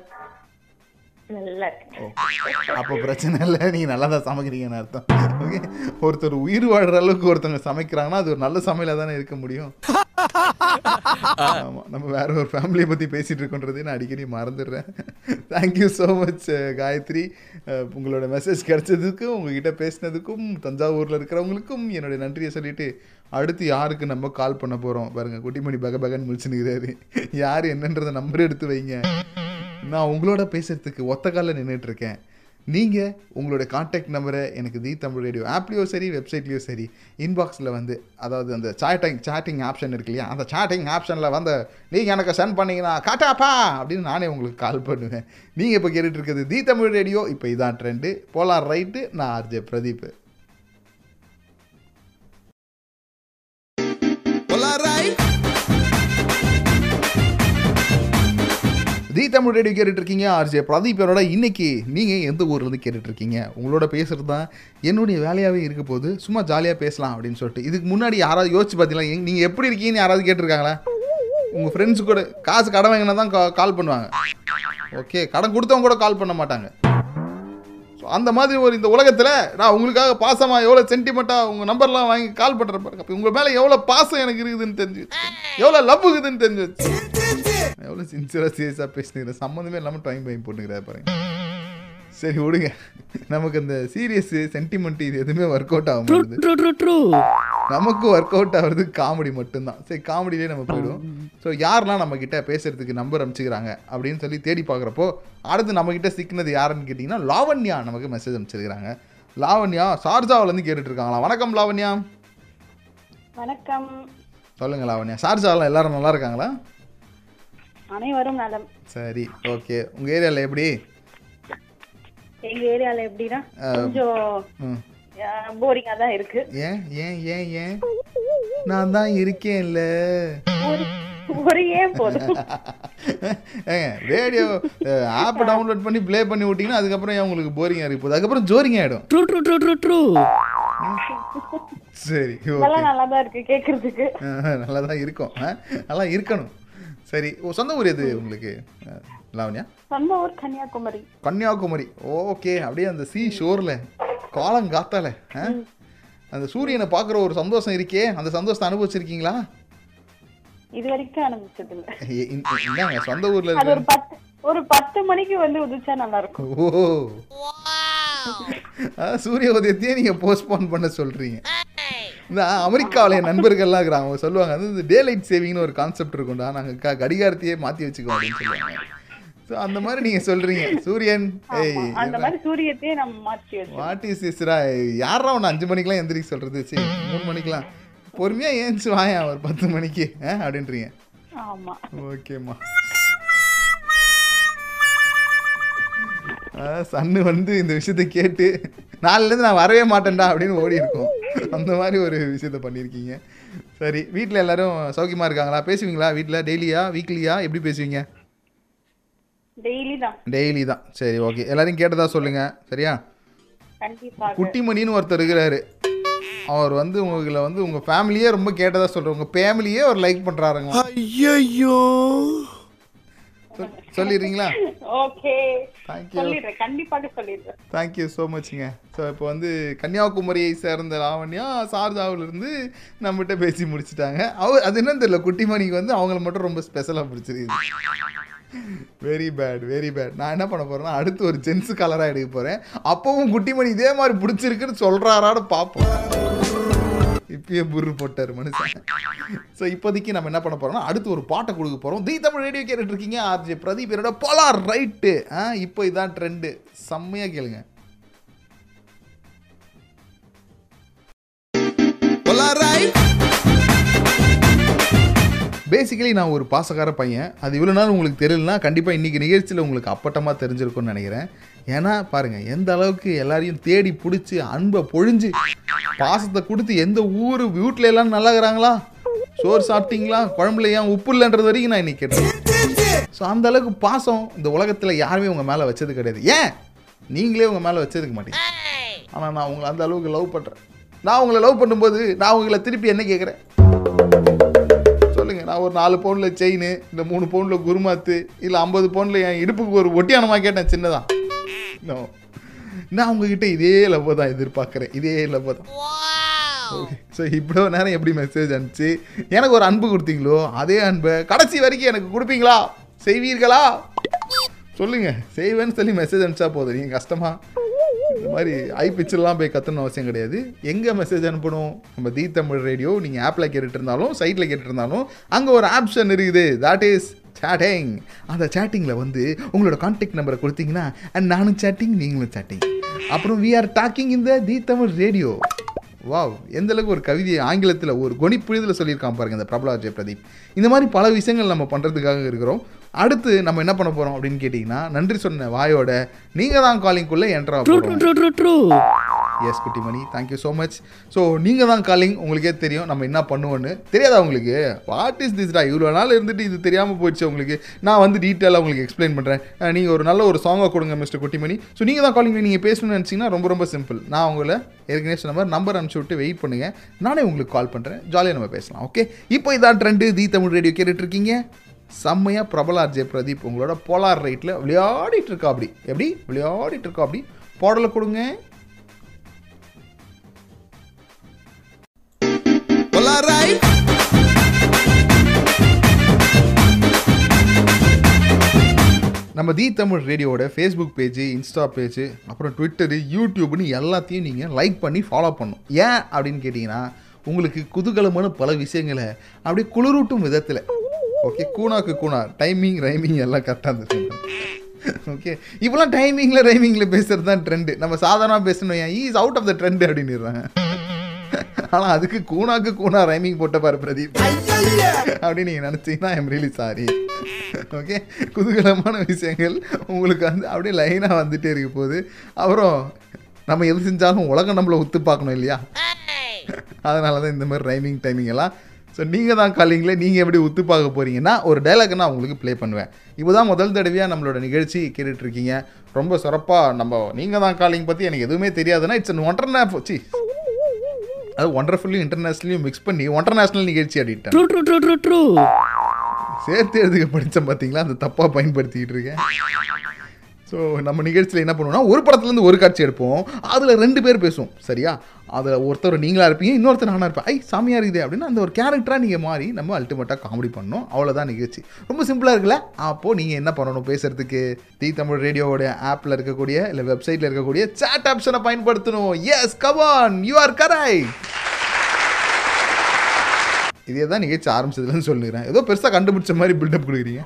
நல்லா அப்போ பிரச்சனை இல்லை. நீங்கள் நல்லா தான் சமைக்கிறீங்கன்னு அர்த்தம். ஓகே ஒருத்தர் உயிர் வாழ்கிற அளவுக்கு ஒருத்தவங்க சமைக்கிறாங்கன்னா அது ஒரு நல்ல சமையலாக தானே இருக்க முடியும். ஆமாம் நம்ம வேற ஒரு ஃபேமிலியை பற்றி பேசிகிட்டு இருக்கோன்றதே நான் அடிக்கடி மறந்துடுறேன். Thank you so much Gayathri. அஹ், உங்களோட மெசேஜ் கிடைச்சதுக்கும் உங்ககிட்ட பேசினதுக்கும் தஞ்சாவூரில் இருக்கிறவங்களுக்கும் என்னுடைய நன்றியை சொல்லிட்டு அடுத்து யாருக்கு நம்ம கால் பண்ண போகிறோம் பாருங்க குட்டிமணி பக பகன் முடிச்சுனுக்கிறாரு யார் என்னன்றதை நம்பர் எடுத்து வைங்க. நான் உங்களோட பேசுறதுக்கு ஒத்த காலில் நின்றுட்டு இருக்கேன் நீங்கள் உங்களுடைய காண்டாக்ட் நம்பரை எனக்கு தி தமிழ் ரேடியோ ஆப்லேயோ சரி வெப்சைட்லேயோ சரி இன்பாக்ஸில் வந்து அதாவது அந்த சாட்டிங் சாட்டிங் ஆப்ஷன் இருக்கு இல்லையா? அந்த சாட்டிங் ஆப்ஷனில் வந்து நீங்கள் எனக்கு சென்ட் பண்ணீங்கன்னா காட்டாப்பா! அப்படின்னு நானே உங்களுக்கு கால் பண்ணுவேன். நீங்கள் இப்போ கேட்டுட்டு இருக்கிறது தி தமிழ் ரேடியோ இப்போ இதான் ட்ரெண்டு போலாம் ரைட்டு நான் ஆர்ஜே பிரதீப் தமிழ் ரேடியோ கேட்டுட்டு இருக்கீங்க ஆர்ஜே பிரதீப்பரோட இன்னைக்கு நீங்கள் எந்த ஊர்லேருந்து கேட்டுட்டு இருக்கீங்க உங்களோட பேசுகிறது தான் என்னுடைய வேலையாகவே இருக்க போது சும்மா ஜாலியாக பேசலாம் அப்படின்னு சொல்லிட்டு. இதுக்கு முன்னாடி யாராவது யோசிச்சு பார்த்தீங்களா? நீங்கள் எப்படி இருக்கீங்கன்னு யாராவது கேட்டிருக்காங்களா? உங்கள் ஃப்ரெண்ட்ஸு கூட காசு கடன் வாங்கினா தான் கால் பண்ணுவாங்க. ஓகே கடன் கொடுத்தவங்க கூட கால் பண்ண மாட்டாங்க. ஸோ அந்த மாதிரி ஒரு இந்த உலகத்தில் நான் உங்களுக்காக பாசமாக எவ்வளோ சென்டிமெண்ட்டாக உங்கள் நம்பர்லாம் வாங்கி கால் பண்ணுற பாருங்க. அப்போ உங்கள் மேலே எவ்வளோ பாசம் எனக்கு இருக்குதுன்னு தெரிஞ்சு எவ்வளோ லவ் இருக்குதுன்னு தெரிஞ்சு வச்சு எவ்வளோ சின்சியராக சீரியஸாக பேசுனீங்க சம்மந்தமே இல்லாமல் டைம் பைம் போட்டுக்கிறா பாருங்க. சரி விடுங்க. நமக்கு அந்த சீரியஸ் சென்டிமெண்ட் இது எதுவுமே ஒர்க் அவுட் ஆக true. நமக்கு ஒர்க் அவுட் ஆகிறது காமெடி மட்டும்தான். சரி காமெடியிலே நம்ம போயிடுவோம். ஸோ யாரெல்லாம் நம்ம கிட்ட பேசுறதுக்கு நம்பர் அனுப்பிச்சுக்கிறாங்க அப்படின்னு சொல்லி தேடி பார்க்குறப்போ அடுத்து நம்ம கிட்ட சிக்கினது யாருன்னு கேட்டிங்கன்னா லாவண்யா நமக்கு மெசேஜ் அனுப்பிச்சிருக்கிறாங்க லாவண்யா ஷார்ஜாவிலேருந்து கேட்டுட்டு இருக்காங்களா? வணக்கம் லாவண்யா. வணக்கம். சொல்லுங்க லாவண்யா. ஷார்ஜாவில் எல்லாரும் நல்லா இருக்காங்களா? அனைவரும் நலம். சரி ஓகே. உங்கள் ஏரியாவில் எப்படி? எங்க ஏரியால எப்படின்னா கொஞ்சம் ம். போரிங்கா தான் இருக்கு. ஏன் ஏன் ஏன் ஏன்? நான் தான் இருக்கேன்ல. ஒரு ஏன் போதும். ரேடியோ ஆப் டவுன்லோட் பண்ணி ப்ளே பண்ணி விட்டிங்கன்னா அதுக்கப்புறம் ஏன் உங்களுக்கு போரிங்காக இருக்கு போகுது? அதுக்கப்புறம் ஜோரிங் ஆகிடும் True, true, true, true, true. சரி நல்லா ஓகே நல்லா தான் இருக்கு கேக்குறதுக்கு. நல்லா தான் இருக்கும். ஆ? நல்லா இருக்கணும். சரி ஓ சொந்த ஊர் எது உங்களுக்கு? லாவண்யா? சொந்த ஊர் கன்னியாகுமரி. கன்னியாகுமரி. ஓகே அப்படியே அந்த சி ஷோரில் காலங்காத்தால ஆ? அந்த சூரியனை பார்க்குற ஒரு சந்தோஷம் இருக்கே அந்த சந்தோஷத்தை அனுபவிச்சிருக்கீங்களா? இது வரைக்கும் அனுபவிச்சது இல்ல சொந்த ஊரில் இருக்க. ஒரு பத்து ஒரு பத்து மணிக்கு வந்து உதிச்சா நல்லா இருக்கும் ஓ. ஆ, சூரிய உதயத்தையே நீங்க போஸ்ட்போன் பண்ண சொல்றீங்க. இந்த அமெரிக்காவில் என் நண்பர்கள்லாம் இருக்கிறாங்க. அவங்க சொல்லுவாங்க அது இந்த டே லைட் சேவிங்னு ஒரு கான்செப்ட் இருக்கும்டா. நாங்கள் க கடிகாரத்தையே மாற்றி வச்சுக்கோம் அப்படின்னு சொல்லுவாங்க. ஸோ அந்த மாதிரி நீங்கள் சொல்கிறீங்க சூரியன் ஏய் அந்த மாதிரி சூரியத்தையே நம்ம மாற்றி வாட் இஸ் இஸ்ரா யாரா ஒன்று அஞ்சு மணிக்கெலாம் எந்திரிக்க சொல்கிறது சரி மூணு மணிக்கெலாம் பொறுமையாக ஏஞ்சி வாயா ஒரு பத்து மணிக்கு ஆ அப்படின்றீங்க. ஓகேம்மா. சன்னு வந்து இந்த விஷயத்தை கேட்டு நாளிலேருந்து நான் வரவே மாட்டேன்டா அப்படின்னு ஓடி இருக்கும் அந்த மாதிரி ஒரு விஷயத்த பண்ணியிருக்கீங்க. சரி வீட்டில் எல்லாரும் சௌக்கியமாக இருக்காங்களா? பேசுவீங்களா வீட்டில் டெய்லியா? வீக்லியா? எப்படி பேசுவீங்க? டெய்லி தான் டெய்லி தான் சரி ஓகே. எல்லாரையும் கேட்டதா சொல்லுங்க. சரியா? குட்டிமணின்னு ஒருத்தர் இருக்கிறாரு. அவர் வந்து உங்களை வந்து உங்கள் ஃபேமிலியே ரொம்ப கேட்டதா சொல்கிறார் உங்கள் ஃபேமிலியே ஒரு லைக் பண்ணுறாருங்க ஐயோ சொல்லிடுறீங்களா? ஓகே. தேங்க்யூ சொல்லிடுறேன். கண்டிப்பாக சொல்லிடுறேன். தேங்க்யூ ஸோ மச்ங்க ஸோ இப்போ வந்து கன்னியாகுமரியை சேர்ந்த லாவண்யா சார்ஜாவிலிருந்து நம்மகிட்ட பேசி முடிச்சிட்டாங்க. அவர் அது என்னன்னு தெரியல. குட்டிமணிக்கு வந்து அவங்கள மட்டும் ரொம்ப ஸ்பெஷலாக பிடிச்சிருக்கு வெரி பேட் வெரி பேட் நான் என்ன பண்ண போறேன்னா அடுத்து ஒரு ஜென்ஸ் கலராக எடுக்க போகிறேன் அப்பவும் குட்டிமணி இதே மாதிரி பிடிச்சிருக்குன்னு சொல்கிறாரான்னு பார்ப்போம். இப்பயே புரு போட்டார் மனுஷன். ஸோ இப்போதைக்கு நம்ம என்ன பண்ண போறோம்னா அடுத்து ஒரு பாட்டை கொடுக்க போகிறோம் தி தமிழ் ரேடியோ கேட்டுட்டு இருக்கீங்க. ஆர்ஜே பிரதீப் என்னோட போலார் ரைட்டு ஆ இப்போ இதான் ட்ரெண்டு செம்மையாக கேளுங்க. போலார் பேசிக்கலி நான் ஒரு பாசக்கார பையன். அது இவ்வளோ நாள் உங்களுக்கு தெரியலனா கண்டிப்பாக இன்றைக்கி நிகழ்ச்சியில் உங்களுக்கு அப்பட்டமாக தெரிஞ்சிருக்கும்னு நினைக்கிறேன். ஏன்னா பாருங்கள் எந்த அளவுக்கு எல்லாரையும் தேடி பிடிச்சி அன்பை பொழிஞ்சு பாசத்தை கொடுத்து எந்த ஊர் வீட்டில் எல்லாம் நல்லா இருக்கிறாங்களா? சோறு சாப்பிட்டீங்களா? குழம்புல ஏன் உப்பு இல்லைன்றது வரைக்கும் நான் இன்றைக்கி கேட்டேன். ஸோ அந்த அளவுக்கு பாசம் இந்த உலகத்தில் யாருமே உங்கள் மேலே வச்சது கிடையாது. ஏன்? நீங்களே உங்கள் மேலே வச்சதுக்க மாட்டீங்க. ஆனால் நான் உங்களை அந்த அளவுக்கு லவ் பண்ணுறேன் நான் உங்களை லவ் பண்ணும்போது நான் உங்களை திருப்பி என்ன கேட்குறேன் சொல்லுங்க. நான் ஒரு நாலு பவுனில் செயின் இந்த மூணு பவுனில் குருமாத்து இல்லை ஐம்பது பவுனில் என் இடுப்புக்கு ஒரு ஒட்டியானமாக கேட்டேன் சின்னதா. நோ நான் உங்ககிட்ட இதே லவ் தான் எதிர்பார்க்குறேன். இதே லவ் தான். ஓகே ஸோ இவ்வளோ நேரம் எப்படி மெசேஜ் அனுப்பிச்சு எனக்கு ஒரு அன்பு கொடுத்தீங்களோ அதே அன்பை கடைசி வரைக்கும் எனக்கு கொடுப்பீங்களா? செய்வீர்களா? சொல்லுங்க. செய்வேன்னு சொல்லி மெசேஜ் அனுப்பிச்சா போதும். நீங்கள் கஷ்டமா? இந்த மாதிரி ஐ பிச்சர்லாம் போய் கத்தணும் அவசியம் கிடையாது. எங்கே மெசேஜ் அனுப்பணும்? நம்ம தி தமிழ் ரேடியோ நீங்கள் ஆப்பில் கேட்டுட்டு இருந்தாலும் சைட்டில் கேட்டுட்டு இருந்தாலும் அங்கே ஒரு ஆப்ஷன் இருக்குது. தட் இஸ் சேட்டிங் அந்த சேட்டிங்கில் வந்து உங்களோட கான்டாக்ட் நம்பரை கொடுத்தீங்கன்னா அண்ட் நானும் சேட்டிங் நீங்களும் சேட்டிங் அப்புறம் வி ஆர் டாக்கிங் இந்த தி தமிழ் ரேடியோ வாவ் எந்த அளவுக்கு ஒரு கவிதையை ஆங்கிலத்தில் ஒரு கொனிப்புழுதில் சொல்லியிருக்கான் பாருங்க இந்த பிரபலா ஜெய பிரதீப். இந்த மாதிரி பல விஷயங்கள் நம்ம பண்ணுறதுக்காக இருக்கிறோம். அடுத்து நம்ம என்ன பண்ண போகிறோம் அப்படின்னு கேட்டிங்கன்னா நன்றி சொன்ன வாயோட நீங்கள் தான் காலிங்குள்ளே என்ட்ரா yes Kuttimani thank you so much so நீங்கள் தான் காலிங் உங்களுக்கே தெரியும் நம்ம என்ன பண்ணுவோன்னு தெரியாதா உங்களுக்கு? வாட் இஸ் திஸ் டா? இவ்வளோ நாள் இருந்துட்டு இது தெரியாமல் போயிடுச்சு உங்களுக்கு. நான் வந்து டீட்டெயிலாக உங்களுக்கு எக்ஸ்பிளைன் பண்ணுறேன் நீங்கள் ஒரு நல்ல ஒரு சாங்கை கொடுங்க மிஸ்டர் குட்டிமணி ஸோ நீங்கள் தான் காலிங் நீங்கள் பேசணும்னு நினச்சிங்கன்னா ரொம்ப ரொம்ப சிம்பிள் நான் உங்களை ஏற்கனவே சொன்ன மாதிரி நம்பர் அனுப்பிச்சு விட்டு வெயிட் பண்ணுங்கள் நானே உங்களுக்கு கால் பண்ணுறேன் ஜாலியாக நம்ம பேசலாம் ஓகே இப்போ இதான் ட்ரெண்டு தி தமிழ் ரேடியோ கேட்டுட்டு இருக்கீங்க. செம்மையாக பிரபலார் ஜெய பிரதீப் உங்களோட போலார் ரைட்டில் விளையாடிட்டு இருக்கா அப்படி. எப்படி? விளையாடிட்டு இருக்கா அப்படி. பாடலை கொடுங்க. நம்ம தி தமிழ் ரேடியோவோட ஃபேஸ்புக் பேஜ் இன்ஸ்டா பேஜ் அப்புறம் ட்விட்டரு யூடியூப்னு எல்லாத்தையும் நீங்கள் லைக் பண்ணி ஃபாலோ பண்ணும் ஏன் அப்படின்னு கேட்டிங்கன்னா உங்களுக்கு குதூகலமான பல விஷயங்களை அப்படியே குளிரூட்டும் விதத்தில் ஓகே கூனாக்கு கூனா. டைமிங் ரைமிங் எல்லாம் கரெக்டாக இருந்துச்சு ஓகே இப்போலாம் டைமிங்கில் ரைமிங்கில் பேசுகிறது தான் ட்ரெண்டு நம்ம சாதாரணமாக பேசணும் ஏன் is out of the trend அப்படின்னுறாங்க ஆனால் அதுக்கு கூனாக்கு கூனா ரைமிங் போட்ட பாரு பிரதீப். அப்படின்னு நீங்கள் நினச்சிங்கன்னா ஐம் ரியலி சாரி ஓகே குதூகலமான விஷயங்கள் உங்களுக்கு வந்து அப்படியே லைனாக வந்துட்டே இருக்க போகுது. அப்புறம் நம்ம எது செஞ்சாலும் உலகம் நம்மளை ஒத்து பார்க்கணும் இல்லையா? அதனால தான் இந்த மாதிரி ரைமிங் டைமிங் எல்லாம் ஸோ நீங்கள் தான் காலிங்களே நீங்கள் எப்படி ஒத்து பார்க்க போகிறீங்கன்னா ஒரு டைலாக் நான் உங்களுக்கு ப்ளே பண்ணுவேன். இப்போ தான் முதல் தடவையாக நம்மளோட நிகழ்ச்சி கேட்டுட்ருக்கீங்க. ரொம்ப சிறப்பாக நம்ம நீங்கள் தான் காலிங் பற்றி எனக்கு எதுவுமே தெரியாதுன்னா இட்ஸ் அன் ஒன்றரை சி அது ஒண்டர்ஃபுல்லி இன்டர்நேஷ்னலையும் மிக்ஸ் பண்ணி ஒண்டர்நேஷ்னல் நிகழ்ச்சி அப்படின்ட்டேன் சேர்த்து எழுதுக படித்தேன் பார்த்தீங்களா அந்த தப்பாக பயன்படுத்திக்கிட்டு இருக்கேன். ஸோ நம்ம நிகழ்ச்சியில் என்ன பண்ணுவோம்னா ஒரு படத்துலேருந்து ஒரு காட்சி எடுப்போம். அதில் ரெண்டு பேர் பேசுவோம். சரியா? அதில் ஒருத்தர் நீங்களா இருப்பீங்க இன்னொருத்தர் நானாக இருப்பேன். ஐ சாமியாக இருக்குது அப்படின்னா அந்த ஒரு கேரக்டராக நீங்கள் மாறி நம்ம அல்டிமேட்டாக காமெடி பண்ணணும். அவ்வளோதான் நிகழ்ச்சி. ரொம்ப சிம்பிளாக இருக்குல்ல? அப்போது நீங்கள் என்ன பண்ணணும் பேசுகிறதுக்கு தி தமிழ் ரேடியோவோட ஆப்பில் இருக்கக்கூடிய இல்லை வெப்சைட்டில் இருக்கக்கூடிய சேட் ஆப்ஷனை பயன்படுத்தணும். எஸ் கவான் யூ ஆர் கரை இதே தான் நிகழ்ச்சி ஆரம்பிச்சதுலன்னு சொல்லிடுறேன். ஏதோ பெருசாக கண்டுபிடிச்ச மாதிரி பில்டப் கொடுக்குறீங்க.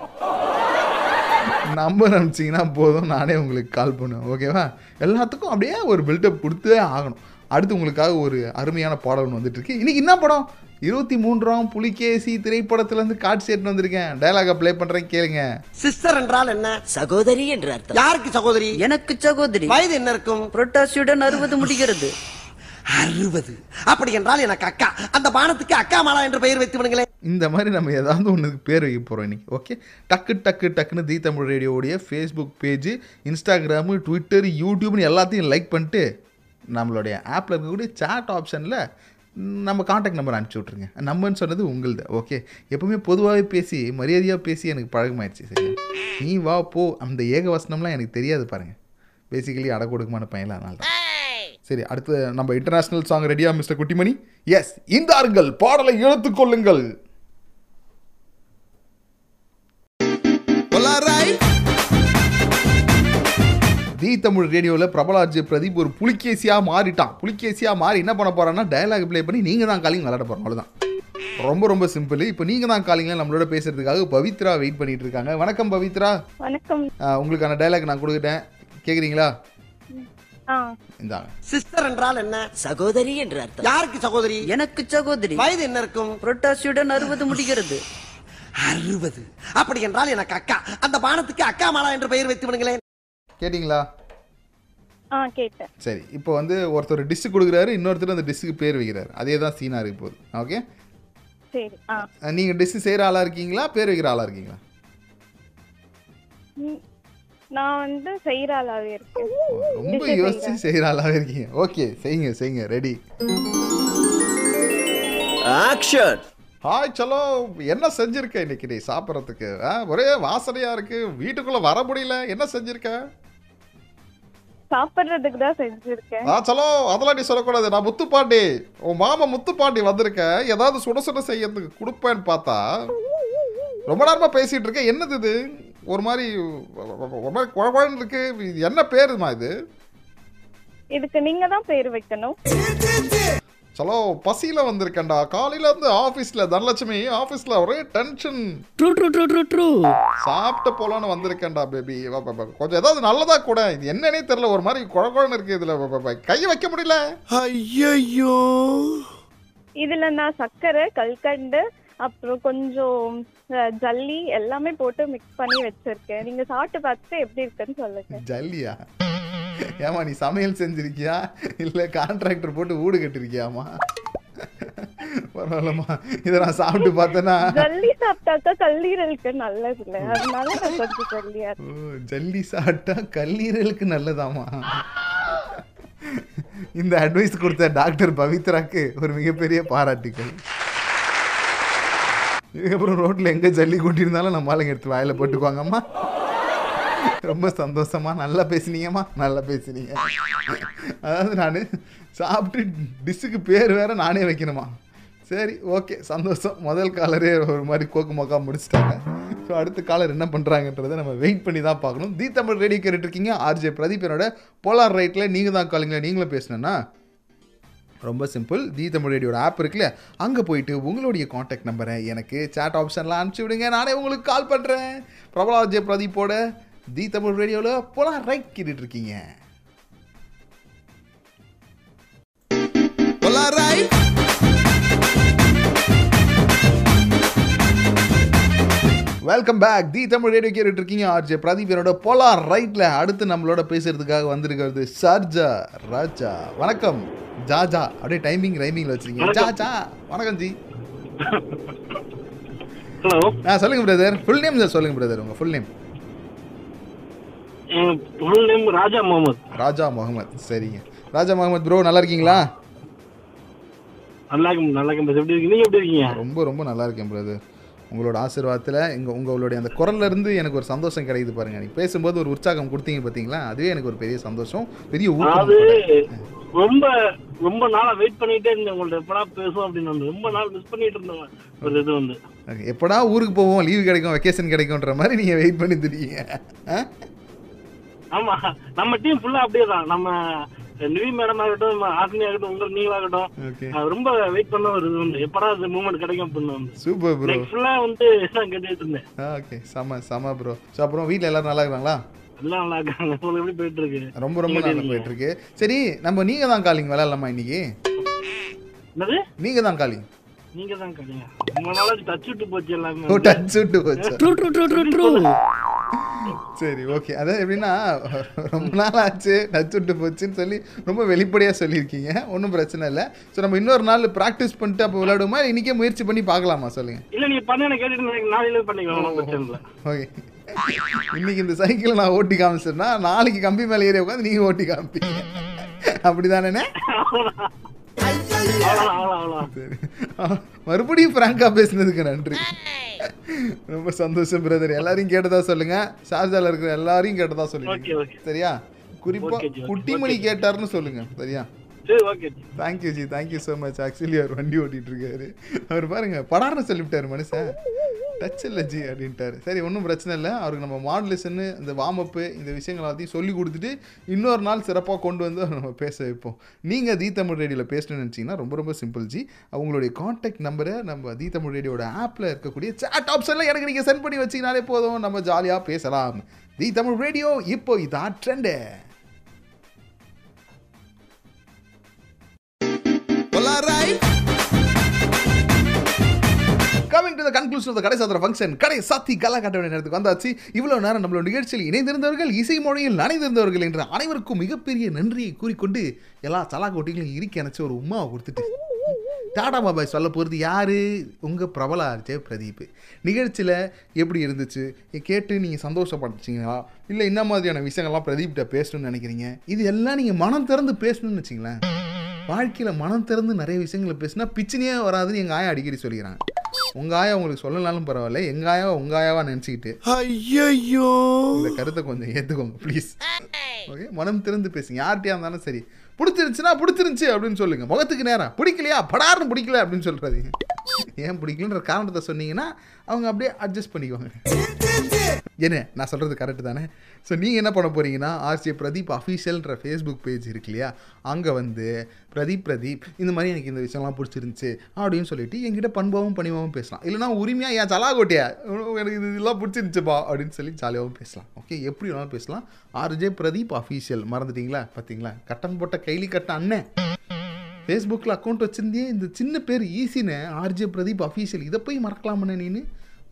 நம்பர் அனுப்பிச்சிங்கன்னா போதும். நானே உங்களுக்கு கால் பண்ணுவேன். ஓகேவா எல்லாத்துக்கும் அப்படியே ஒரு பில்டப் கொடுத்தே ஆகணும். அடுத்து உங்களுக்காக ஒரு அருமையான பாடல் ஒன்று வந்துட்டு இருக்கு. இன்னைக்கு என்ன படம்? இருபத்தி மூன்றாம் புலிகேசி திரைப்படத்துலேருந்து காட்சி எடுத்து வந்திருக்கேன். டயலாக ப்ளே பண்ணுறேன் கேளுங்க. சிஸ்டர் என்றால் என்ன? சகோதரி என்று அர்த்தம். யாருக்கு சகோதரி? எனக்கு சகோதரி. வயது என்ன இருக்கும்? புரட்டாசியுடன் அறுபது முடிகிறது. அறுபது. அப்படி என்றால் எனக்கு அக்கா. அந்த பானத்துக்கு அக்கா மாலா என்று பெயர் வைத்து விடுங்களேன். இந்த மாதிரி நம்ம ஏதாவது ஒன்றுக்கு பேர் வைக்க போகிறோம் இன்னைக்கு. ஓகே டக்கு டக்கு டக்குன்னு தி தமிழ் ரேடியோவுடைய ஃபேஸ்புக் பேஜ் இன்ஸ்டாகிராமு ட்விட்டர் யூடியூப்னு எல்லாத்தையும் லைக் பண்ணிட்டு நம்மளுடைய ஆப்பில் இருக்கக்கூடிய சேட் ஆப்ஷனில் நம்ம காண்டாக்ட் நம்பர் அனுப்பிச்சி விட்ருங்க நம்பர்னு சொன்னது உங்களது. ஓகே எப்பவுமே பொதுவாகவே பேசி மரியாதையாக பேசி எனக்கு பழகமாயிடுச்சு சரி நீ வா போ. அந்த ஏக வசனம்லாம் எனக்கு தெரியாது பாருங்கள் பேசிக்கலி அடை கொடுக்குமான பையன் அதனால தான் சரி அடுத்து நம்ம இன்டர்நேஷனல் சாங் ரெடியா மிஸ்டர் குட்டிமணி? எஸ் இந்தார்கள் பாடலை இழுத்துக் கொள்ளுங்கள். தி தமிழ் ரேடியோவில் பிரபலாஜி பிரதீப் ஒரு புலிகேசியாக மாறிட்டான். புலிகேசியாக மாறி என்ன பண்ண போறான்னா டயலாக் ப்ளே பண்ணி நீங்கள் தான் காலிங் விளையாட போகிறோம் அவ்வளோதான் ரொம்ப ரொம்ப சிம்பிள் இப்போ நீங்கள் தான் காலிங்க நம்மளோட பேசுறதுக்காக பவித்ரா வெயிட் பண்ணிட்டு இருக்காங்க. வணக்கம் பவித்ரா. வணக்கம். உங்களுக்கான டயலாக் நான் கொடுத்துட்டேன். கேட்குறீங்களா சிஸ்டர் என்றால் என்ன? சகோதரி என்று அர்த்தம். யாருக்கு சகோதரி? எனக்கு சகோதரி. வயது என்ன இருக்கும்? புரட்டாசியுடன் அறுபது முடிகிறது. அறுபது. அப்படி என்றால் எனக்கு அக்கா. அந்த பானத்துக்கு அக்கா மாலா என்று பெயர் வைத்து விடுங்களேன். கேட்டிங்களா? சரி இப்போ வந்து ஒருத்தர் டிஷ்ஷு கொடுக்குறாரு இன்னொருத்தர் அந்த டிஷ்ஷுக்கு பேர் வைக்கிறாரு. அதே தான் சீனாக இருக்கு போகுது ஓகே சரி ஆ. நீங்கள் டிஷ்ஷு செய்கிற ஆளாக இருக்கீங்களா? பேர் வைக்கிற ஆளாக இருக்கீங்களா? ம், நான் வந்து செய்யறாளாவே இருக்கேன். ரொம்ப யோசிச்சு ஆளாக இருக்கீங்க. ஓகே செய்யுங்க செய்யுங்க ரெடி ஆக்ஷன் ஹாய் சலோ என்ன செஞ்சிருக்க இன்னைக்கு நீ சாப்பிட்றதுக்கு? ஆ ஒரே வாசனையா இருக்கு. வீட்டுக்குள்ள வர முடியல. என்ன செஞ்சிருக்க? சாப்பிடுறதுக்கு தான் செஞ்சிருக்கேன். ஆ சலோ அதெல்லாம் நீ சொல்லக்கூடாது. நான் முத்துப்பாண்டி. உன் மாமா முத்துப்பாண்டி வந்திருக்க. ஏதாவது சுட சுட செய்யறதுக்கு கொடுப்பேன்னு பார்த்தா ரொம்ப நேரமா பேசிட்டு இருக்கேன் என்னது இது? ஒரு மாதிரி ஒரு மாதிரி குழகுழன்னு இருக்கு இது என்ன பேருமா இது? இதுக்கு நீங்க தான் பேர் வைக்கணும். சலோ பசியில வந்திருக்கேன்டா. காலையில இருந்து ஆபீஸ்ல தனலட்சுமி ஆபீஸ்ல ஒரே tension true true true true true சாப்பிட்ட போலான்னு வந்திருக்கேன்டா பேபி கொஞ்சம் ஏதாவது நல்லதா கூட. இது என்னன்னே தெரியல ஒரு மாதிரி குழகுழன்னு இருக்கு இதுல. கை வைக்க முடியல? ஐயோ இதுல நான் சர்க்கரை கல்கண்டு அப்புறம் கொஞ்சம் ஜல்லி எல்லாமே போட்டு மிக்ஸ் பண்ணி வச்சிருக்கேன். நீங்க சாப்பிட்டு பார்த்துட்டு எப்படி இருக்குன்னு சொல்லுங்க. ஜல்லியா? ஏமா நீ சமையல் செஞ்சிருக்கியா? இல்ல கான்ட்ராக்டர் போட்டு வீடு கட்டிருக்கியாமா பரவாயில்லம்மா. இதை நான் சாப்பிட்டு பார்த்தேன்னா. ஜல்லி சாப்பிட்டாக்கா கல்லீரலுக்கு நல்லது இல்ல அதனால நான் கொஞ்சம் ஜல்லியா ஜல்லி சாப்பிட்டா கல்லீரலுக்கு நல்லதாமா இந்த அட்வைஸ் கொடுத்த டாக்டர் பவித்ராக்கு ஒரு மிகப்பெரிய பாராட்டுக்கள். இதுக்கப்புறம் ரோட்டில் எங்கே ஜல்லி கொண்டிருந்தாலும் நம்ம ஆளுங்க எடுத்து வாயில போட்டுக்குவாங்கம்மா. ரொம்ப சந்தோஷமா நல்லா பேசுனீங்கம்மா. நல்லா பேசுனீங்க. அதாவது நான் சாப்பிட்டு டிஷ்ஷுக்கு பேர் வேறு நானே வைக்கணுமா? சரி ஓகே சந்தோஷம். முதல் காலரே ஒரு மாதிரி கோக்கு மோக்கா முடிச்சிட்டாங்க. ஸோ அடுத்த காலர் என்ன பண்ணுறாங்கன்றதை நம்ம வெயிட் பண்ணி தான் பார்க்கணும். தி தமிழ் ரேடியோ கேட்டுட்டு இருக்கீங்க. ஆர்ஜே பிரதீப் என்னோட போலார் ரைட்டில் நீங்கள் தான் காலிங்களா? நீங்களும் பேசினேன்னா ரொம்ப சிம்பிள் தி தமிழ் ஆப் இருக்குல்ல அங்கே போயிட்டு உங்களுடைய காண்டாக்ட் நம்பரை எனக்கு சேட் ஆப்ஷன்லாம் அனுப்பிச்சி விடுங்க. நானே உங்களுக்கு கால் பண்ணுறேன் பிரபலா ஜே பிரதீப்போட தி தமிழ் ரேடியோவில் போலாம் ரைட் கேட்டுட்டு இருக்கீங்க. Welcome back the Tamil radio கேட்டுட்டு இருக்கீங்க ஆர்ஜே பிரதீப் என்னோட போலார் ரைட்ல அடுத்து நம்மளோட பேசுறதுக்காக வந்திருக்கிறது சர்ஜா ராஜா வணக்கம். ஜாஜா அப்படியே டைமிங் ரைமிங்ல வச்சிருக்கீங்க. ஜாஜா வணக்கம் ஜி. ஹலோ ஆ சொல்லுங்க பிரதர் ஃபுல் நேம் சார் சொல்லுங்க பிரதர் உங்க full name full name Raja Mohammed. Raja Mohammed. சரிங்க. ராஜா முகமது ப்ரோ நல்லா இருக்கீங்களா? நல்லா இருக்கும் நல்லா இருக்கும் எப்படி இருக்கீங்க? எப்படி இருக்கீங்க? ரொம்ப ரொம்ப நல்லா இருக்கேன் பிரதர் உங்களோட ஆசீர்வாதத்தில் எங்க உங்களுடைய அந்த குரல்ல இருந்து எனக்கு ஒரு சந்தோஷம் கிடைக்குது பாருங்க. நீங்க பேசும்போது ஒரு உற்சாகம் கொடுத்தீங்க பார்த்தீங்களா அதுவே எனக்கு ஒரு பெரிய சந்தோஷம் பெரிய. ரொம்ப ரொம்ப நாளா வெயிட் பண்ணிட்டே இருந்தேன். உங்கள்ட்ட எப்படா பேசுவோம் அப்படின்னு ரொம்ப நாள் மிஸ் பண்ணிட்டு இருந்தேன் ஒரு இது வந்து. எப்படா ஊருக்கு போவோம்? லீவு கிடைக்கும் வெக்கேஷன் கிடைக்கும்ன்ற மாதிரி நீங்க வெயிட் பண்ணி தெரியுங்க ஆமா நம்ம டீம் ஃபுல்லா அப்படியே தான் நம்ம நிவி மேடம் ஆகட்டும் ஆசினி ஆகட்டும் உங்க நீங்களாகட்டும் ஓகே அது ரொம்ப வெயிட் பண்ண ஒரு இது வந்து எப்படா அந்த மூமெண்ட் கிடைக்கும் அப்படின்னு சூப்பர் ப்ரோ ஃபுல்லா வந்து நான் கேட்டுட்டு இருந்தேன். ஓகே செம செம ப்ரோ ஸோ அப்புறம் வீட்டில் எல்லாரும் நல்லா இருக்காங்களா? எல்லாம் நல்லா இருக்காங்க. உங்களுக்கு எப்படி போயிட்டு இருக்கு ரொம்ப ரொம்ப நீங்க நல்லா போயிட்டு இருக்கு சரி நம்ம நீங்க தான் காலிங் விளையாடலாமா இன்னைக்கு? என்னது? நீங்க தான் காலிங் நீங்க தான் கடிங்க ரொம்ப நாளா டச் விட்டு போச்சு எல்லாமே டச் விட்டு போச்சு? True true true true true சரி ஓகே அதான் எப்படின்னா ரொம்ப நாள் ஆச்சு டச் விட்டு போச்சுன்னு சொல்லி ரொம்ப வெளிப்படையாக சொல்லியிருக்கீங்க. ஒன்றும் பிரச்சனை இல்லை. ஸோ நம்ம இன்னொரு நாள் ப்ராக்டிஸ் பண்ணிட்டு அப்போ விளையாடுமா இன்னைக்கே முயற்சி பண்ணி பார்க்கலாமா? சொல்லுங்க. இல்ல நீங்க பண்ண கேட்டுட்டு நாளையில பண்ணிக்கலாம் ஓகே இன்னைக்கு இந்த சைக்கிளை நான் ஓட்டி காமிச்சேன்னா நாளைக்கு கம்பி மேலே ஏறி உட்காந்து நீங்கள் ஓட்டி காமிப்பீங்க. அப்படிதானே மறுபடியும் ஃப்ராங்கா பேசுனதுக்கு நன்றி. ரொம்ப சந்தோஷம் பிரதர் எல்லாரையும் கேட்டதா சொல்லுங்க. ஷார்ஜால இருக்கிற எல்லாரையும் கேட்டதா சொல்லுங்க. சரியா? குறிப்பா குட்டிமணி. கேட்டாருன்னு சொல்லுங்க. சரியா? Thank you ji thank you so much actually அவர் வண்டி ஓட்டிட்டு இருக்காரு அவர் பாருங்க படார்னு சொல்லிவிட்டார் மனுஷன். டச் இல்லை ஜி அப்படின்ட்டாரு. சரி ஒன்றும் பிரச்சனை இல்லை. அவருக்கு நம்ம மாடுலேஷன்னு இந்த வார்மப்பு இந்த விஷயங்கள் எல்லாத்தையும் சொல்லி கொடுத்துட்டு இன்னொரு நாள் சிறப்பாக கொண்டு வந்து நம்ம பேச வைப்போம். நீங்கள் தி தமிழ் ரேடியோவில் பேசணும்னு நினச்சிங்கன்னா ரொம்ப ரொம்ப சிம்பிள் ஜி அவங்களுடைய காண்டாக்ட் நம்பரை நம்ம தி தமிழ் ரேடியோட ஆப்பில் இருக்கக்கூடிய சேட் ஆப்ஷனில் எனக்கு நீங்கள் சென்ட் பண்ணி வச்சிங்கனாலே போதும். நம்ம ஜாலியாக பேசலாம். தி தமிழ் ரேடியோ இப்போ இதான் trend coming to the conclusion கடை சாத்திர ஃபங்க்ஷன் கடை சாத்தி கலா காட்ட வேண்டிய நேரத்துக்கு வந்தாச்சு. இவ்வளோ நேரம் நம்மளோட நிகழ்ச்சியில் இணைந்திருந்தவர்கள் இசை மொழியில் நனைந்திருந்தவர்கள் என்ற அனைவருக்கும் மிகப்பெரிய நன்றியை கூறிக்கொண்டு எல்லா சலா கோட்டிகளையும் இறுக்கி அணைச்சு ஒரு உமாவை கொடுத்துட்டு. டாடா பாபாய் சொல்ல போகிறது யார்? உங்கள் பிரபல ஆர்ஜே பிரதீப். நிகழ்ச்சியில் எப்படி இருந்துச்சு? கேட்டு நீங்கள் சந்தோஷப்பட்டுச்சிங்களா? இல்லை என்ன மாதிரியான விஷயங்கள்லாம் பிரதீப்கிட்ட பேசணும்னு நினைக்கிறீங்க? இது எல்லாம் நீங்கள் மனம் திறந்து பேசணும்னு வச்சிங்களேன். வாழ்க்கையில் மனம் திறந்து நிறைய விஷயங்களை பேசினா பிச்சினியே வராதுன்னு எங்கள் ஆயா அடிக்கடி சொல்லிக்கிறாங்க. உங்கள் ஆயா உங்களுக்கு சொல்லலாலும் பரவாயில்ல எங்கள் ஆயாவை உங்கள் ஆயாவா நினச்சிக்கிட்டு ஐயோ இந்த கருத்தை கொஞ்சம் ஏற்றுக்கோங்க ப்ளீஸ் ஓகே மனம் திறந்து பேசுங்க. யார்கிட்டயா இருந்தாலும் சரி. பிடிச்சிருந்துச்சுன்னா பிடிச்சிருந்துச்சு அப்படின்னு சொல்லுங்க. முகத்துக்கு நேரம். பிடிக்கலையா? படார்னு பிடிக்கல அப்படின்னு சொல்றாதீங்க. ஏன் பிடிக்கலன்ற காரணத்தை சொன்னீங்கன்னா அவங்க அப்படியே அட்ஜஸ்ட் பண்ணிக்குவாங்க. என்ன? நான் சொல்கிறது கரெக்டு தானே? ஸோ நீங்கள் என்ன பண்ண போகிறீங்கன்னா ஆர்ஜே பிரதீப் அஃபீஷியல்ன்ற ஃபேஸ்புக் பேஜ் இருக்கு இல்லையா? அங்கே வந்து பிரதீப் பிரதீப் இந்த மாதிரி எனக்கு இந்த விஷயம்லாம் பிடிச்சிருந்துச்சு அப்படின்னு சொல்லிட்டு என்கிட்ட பண்பாவும் பணிவாகவும் பேசலாம். இல்லைனா உரிமையாக ஏன் சலாகோட்டியா எனக்கு இது இதெல்லாம் பிடிச்சிருந்துச்சுப்பா அப்படின்னு சொல்லி ஜாலியாகவும் பேசலாம். ஓகே எப்படி வேணாலும் பேசலாம். ஆர்ஜே பிரதீப் அஃபீஷியல் மறந்துட்டீங்களா? பார்த்தீங்களா கட்டன் போட்ட கைலி கட்ட அண்ணன். ஃபேஸ்புக்கில் அக்கௌண்ட் வச்சிருந்தே இந்த சின்ன பேர் ஈஸின்னு ஆர்ஜே பிரதீப் அஃபீஷியல் இதை போய் மறக்கலாமண்ணே நீனு.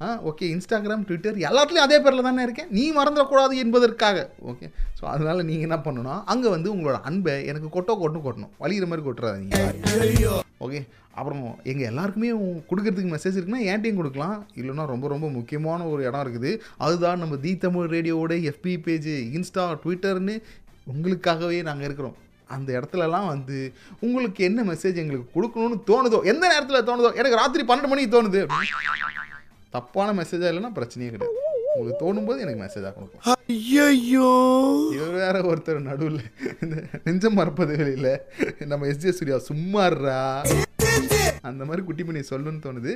ஆ ஓகே இன்ஸ்டாகிராம் ட்விட்டர் எல்லாத்துலேயும் அதே பேரில் தானே இருக்கேன். நீ மறந்துடக்கூடாது என்பதற்காக. ஓகே ஸோ அதனால் நீங்கள் என்ன பண்ணணும் அங்கே வந்து உங்களோட அன்பை எனக்கு கொட்டோ கொட்டும் கொட்டணும். வலிகிற மாதிரி கொட்டுறாதீங்க. ஓகே அப்புறம் எங்கள் எல்லாருக்குமே கொடுக்கறதுக்கு மெசேஜ் இருக்குன்னா ஏன்ட்டையும் கொடுக்கலாம். இல்லைன்னா ரொம்ப ரொம்ப முக்கியமான ஒரு இடம் இருக்குது. அதுதான் நம்ம தி தமிழ் ரேடியோவோட எஃபி பேஜ் இன்ஸ்டா ட்விட்டர்னு உங்களுக்காகவே நாங்கள் இருக்கிறோம். அந்த இடத்துலலாம் வந்து உங்களுக்கு என்ன மெசேஜ் எங்களுக்கு கொடுக்கணும்னு தோணுதோ? எந்த நேரத்தில் தோணுதோ? எனக்கு ராத்திரி பன்னெண்டு மணிக்கு தோணுது. தப்பான மெசேஜாக இல்லைன்னா பிரச்சனையே கிடையாது. உங்களுக்கு தோணும் போது எனக்கு மெசேஜாக கொடுக்கலாம். ஐயோ இவர் வேற ஒருத்தர் நடுவில் இந்த நெஞ்சம் மறப்பது வெளியில் நம்ம எஸ்ஜே சூர்யா சும்மாறா அந்த மாதிரி குட்டி பண்ணி சொல்லணும்னு தோணுது.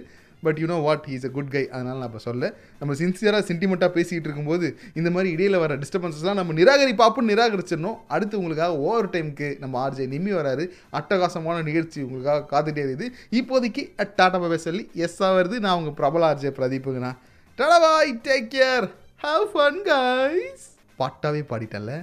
But you know what is a good guy அதனால் நான் இப்போ சொல்ல நம்ம சின்சியராக சென்டிமெண்ட்டாக பேசிக்கிட்டு இருக்கும்போது இந்த மாதிரி இடையில வர டிஸ்டர்பன்ஸஸ்லாம் நம்ம நிராகரிப்பாப்புன்னு நிராகரிச்சிடணும். அடுத்து உங்களுக்காக ஓவர் டைமுக்கு நம்ம ஆர்ஜே நிம்மி வராரு. அட்டகாசமான நிகழ்ச்சி உங்களுக்காக காத்துட்டே இருக்குது. இப்போதைக்கு டாட்டா பாபா சொல்லி எஸ் வருது. நான் உங்கள் பிரபல RJ பிரதீப்புங்கண்ணா. Tata bye take care have fun guys பாட்டாவே பாடிட்டல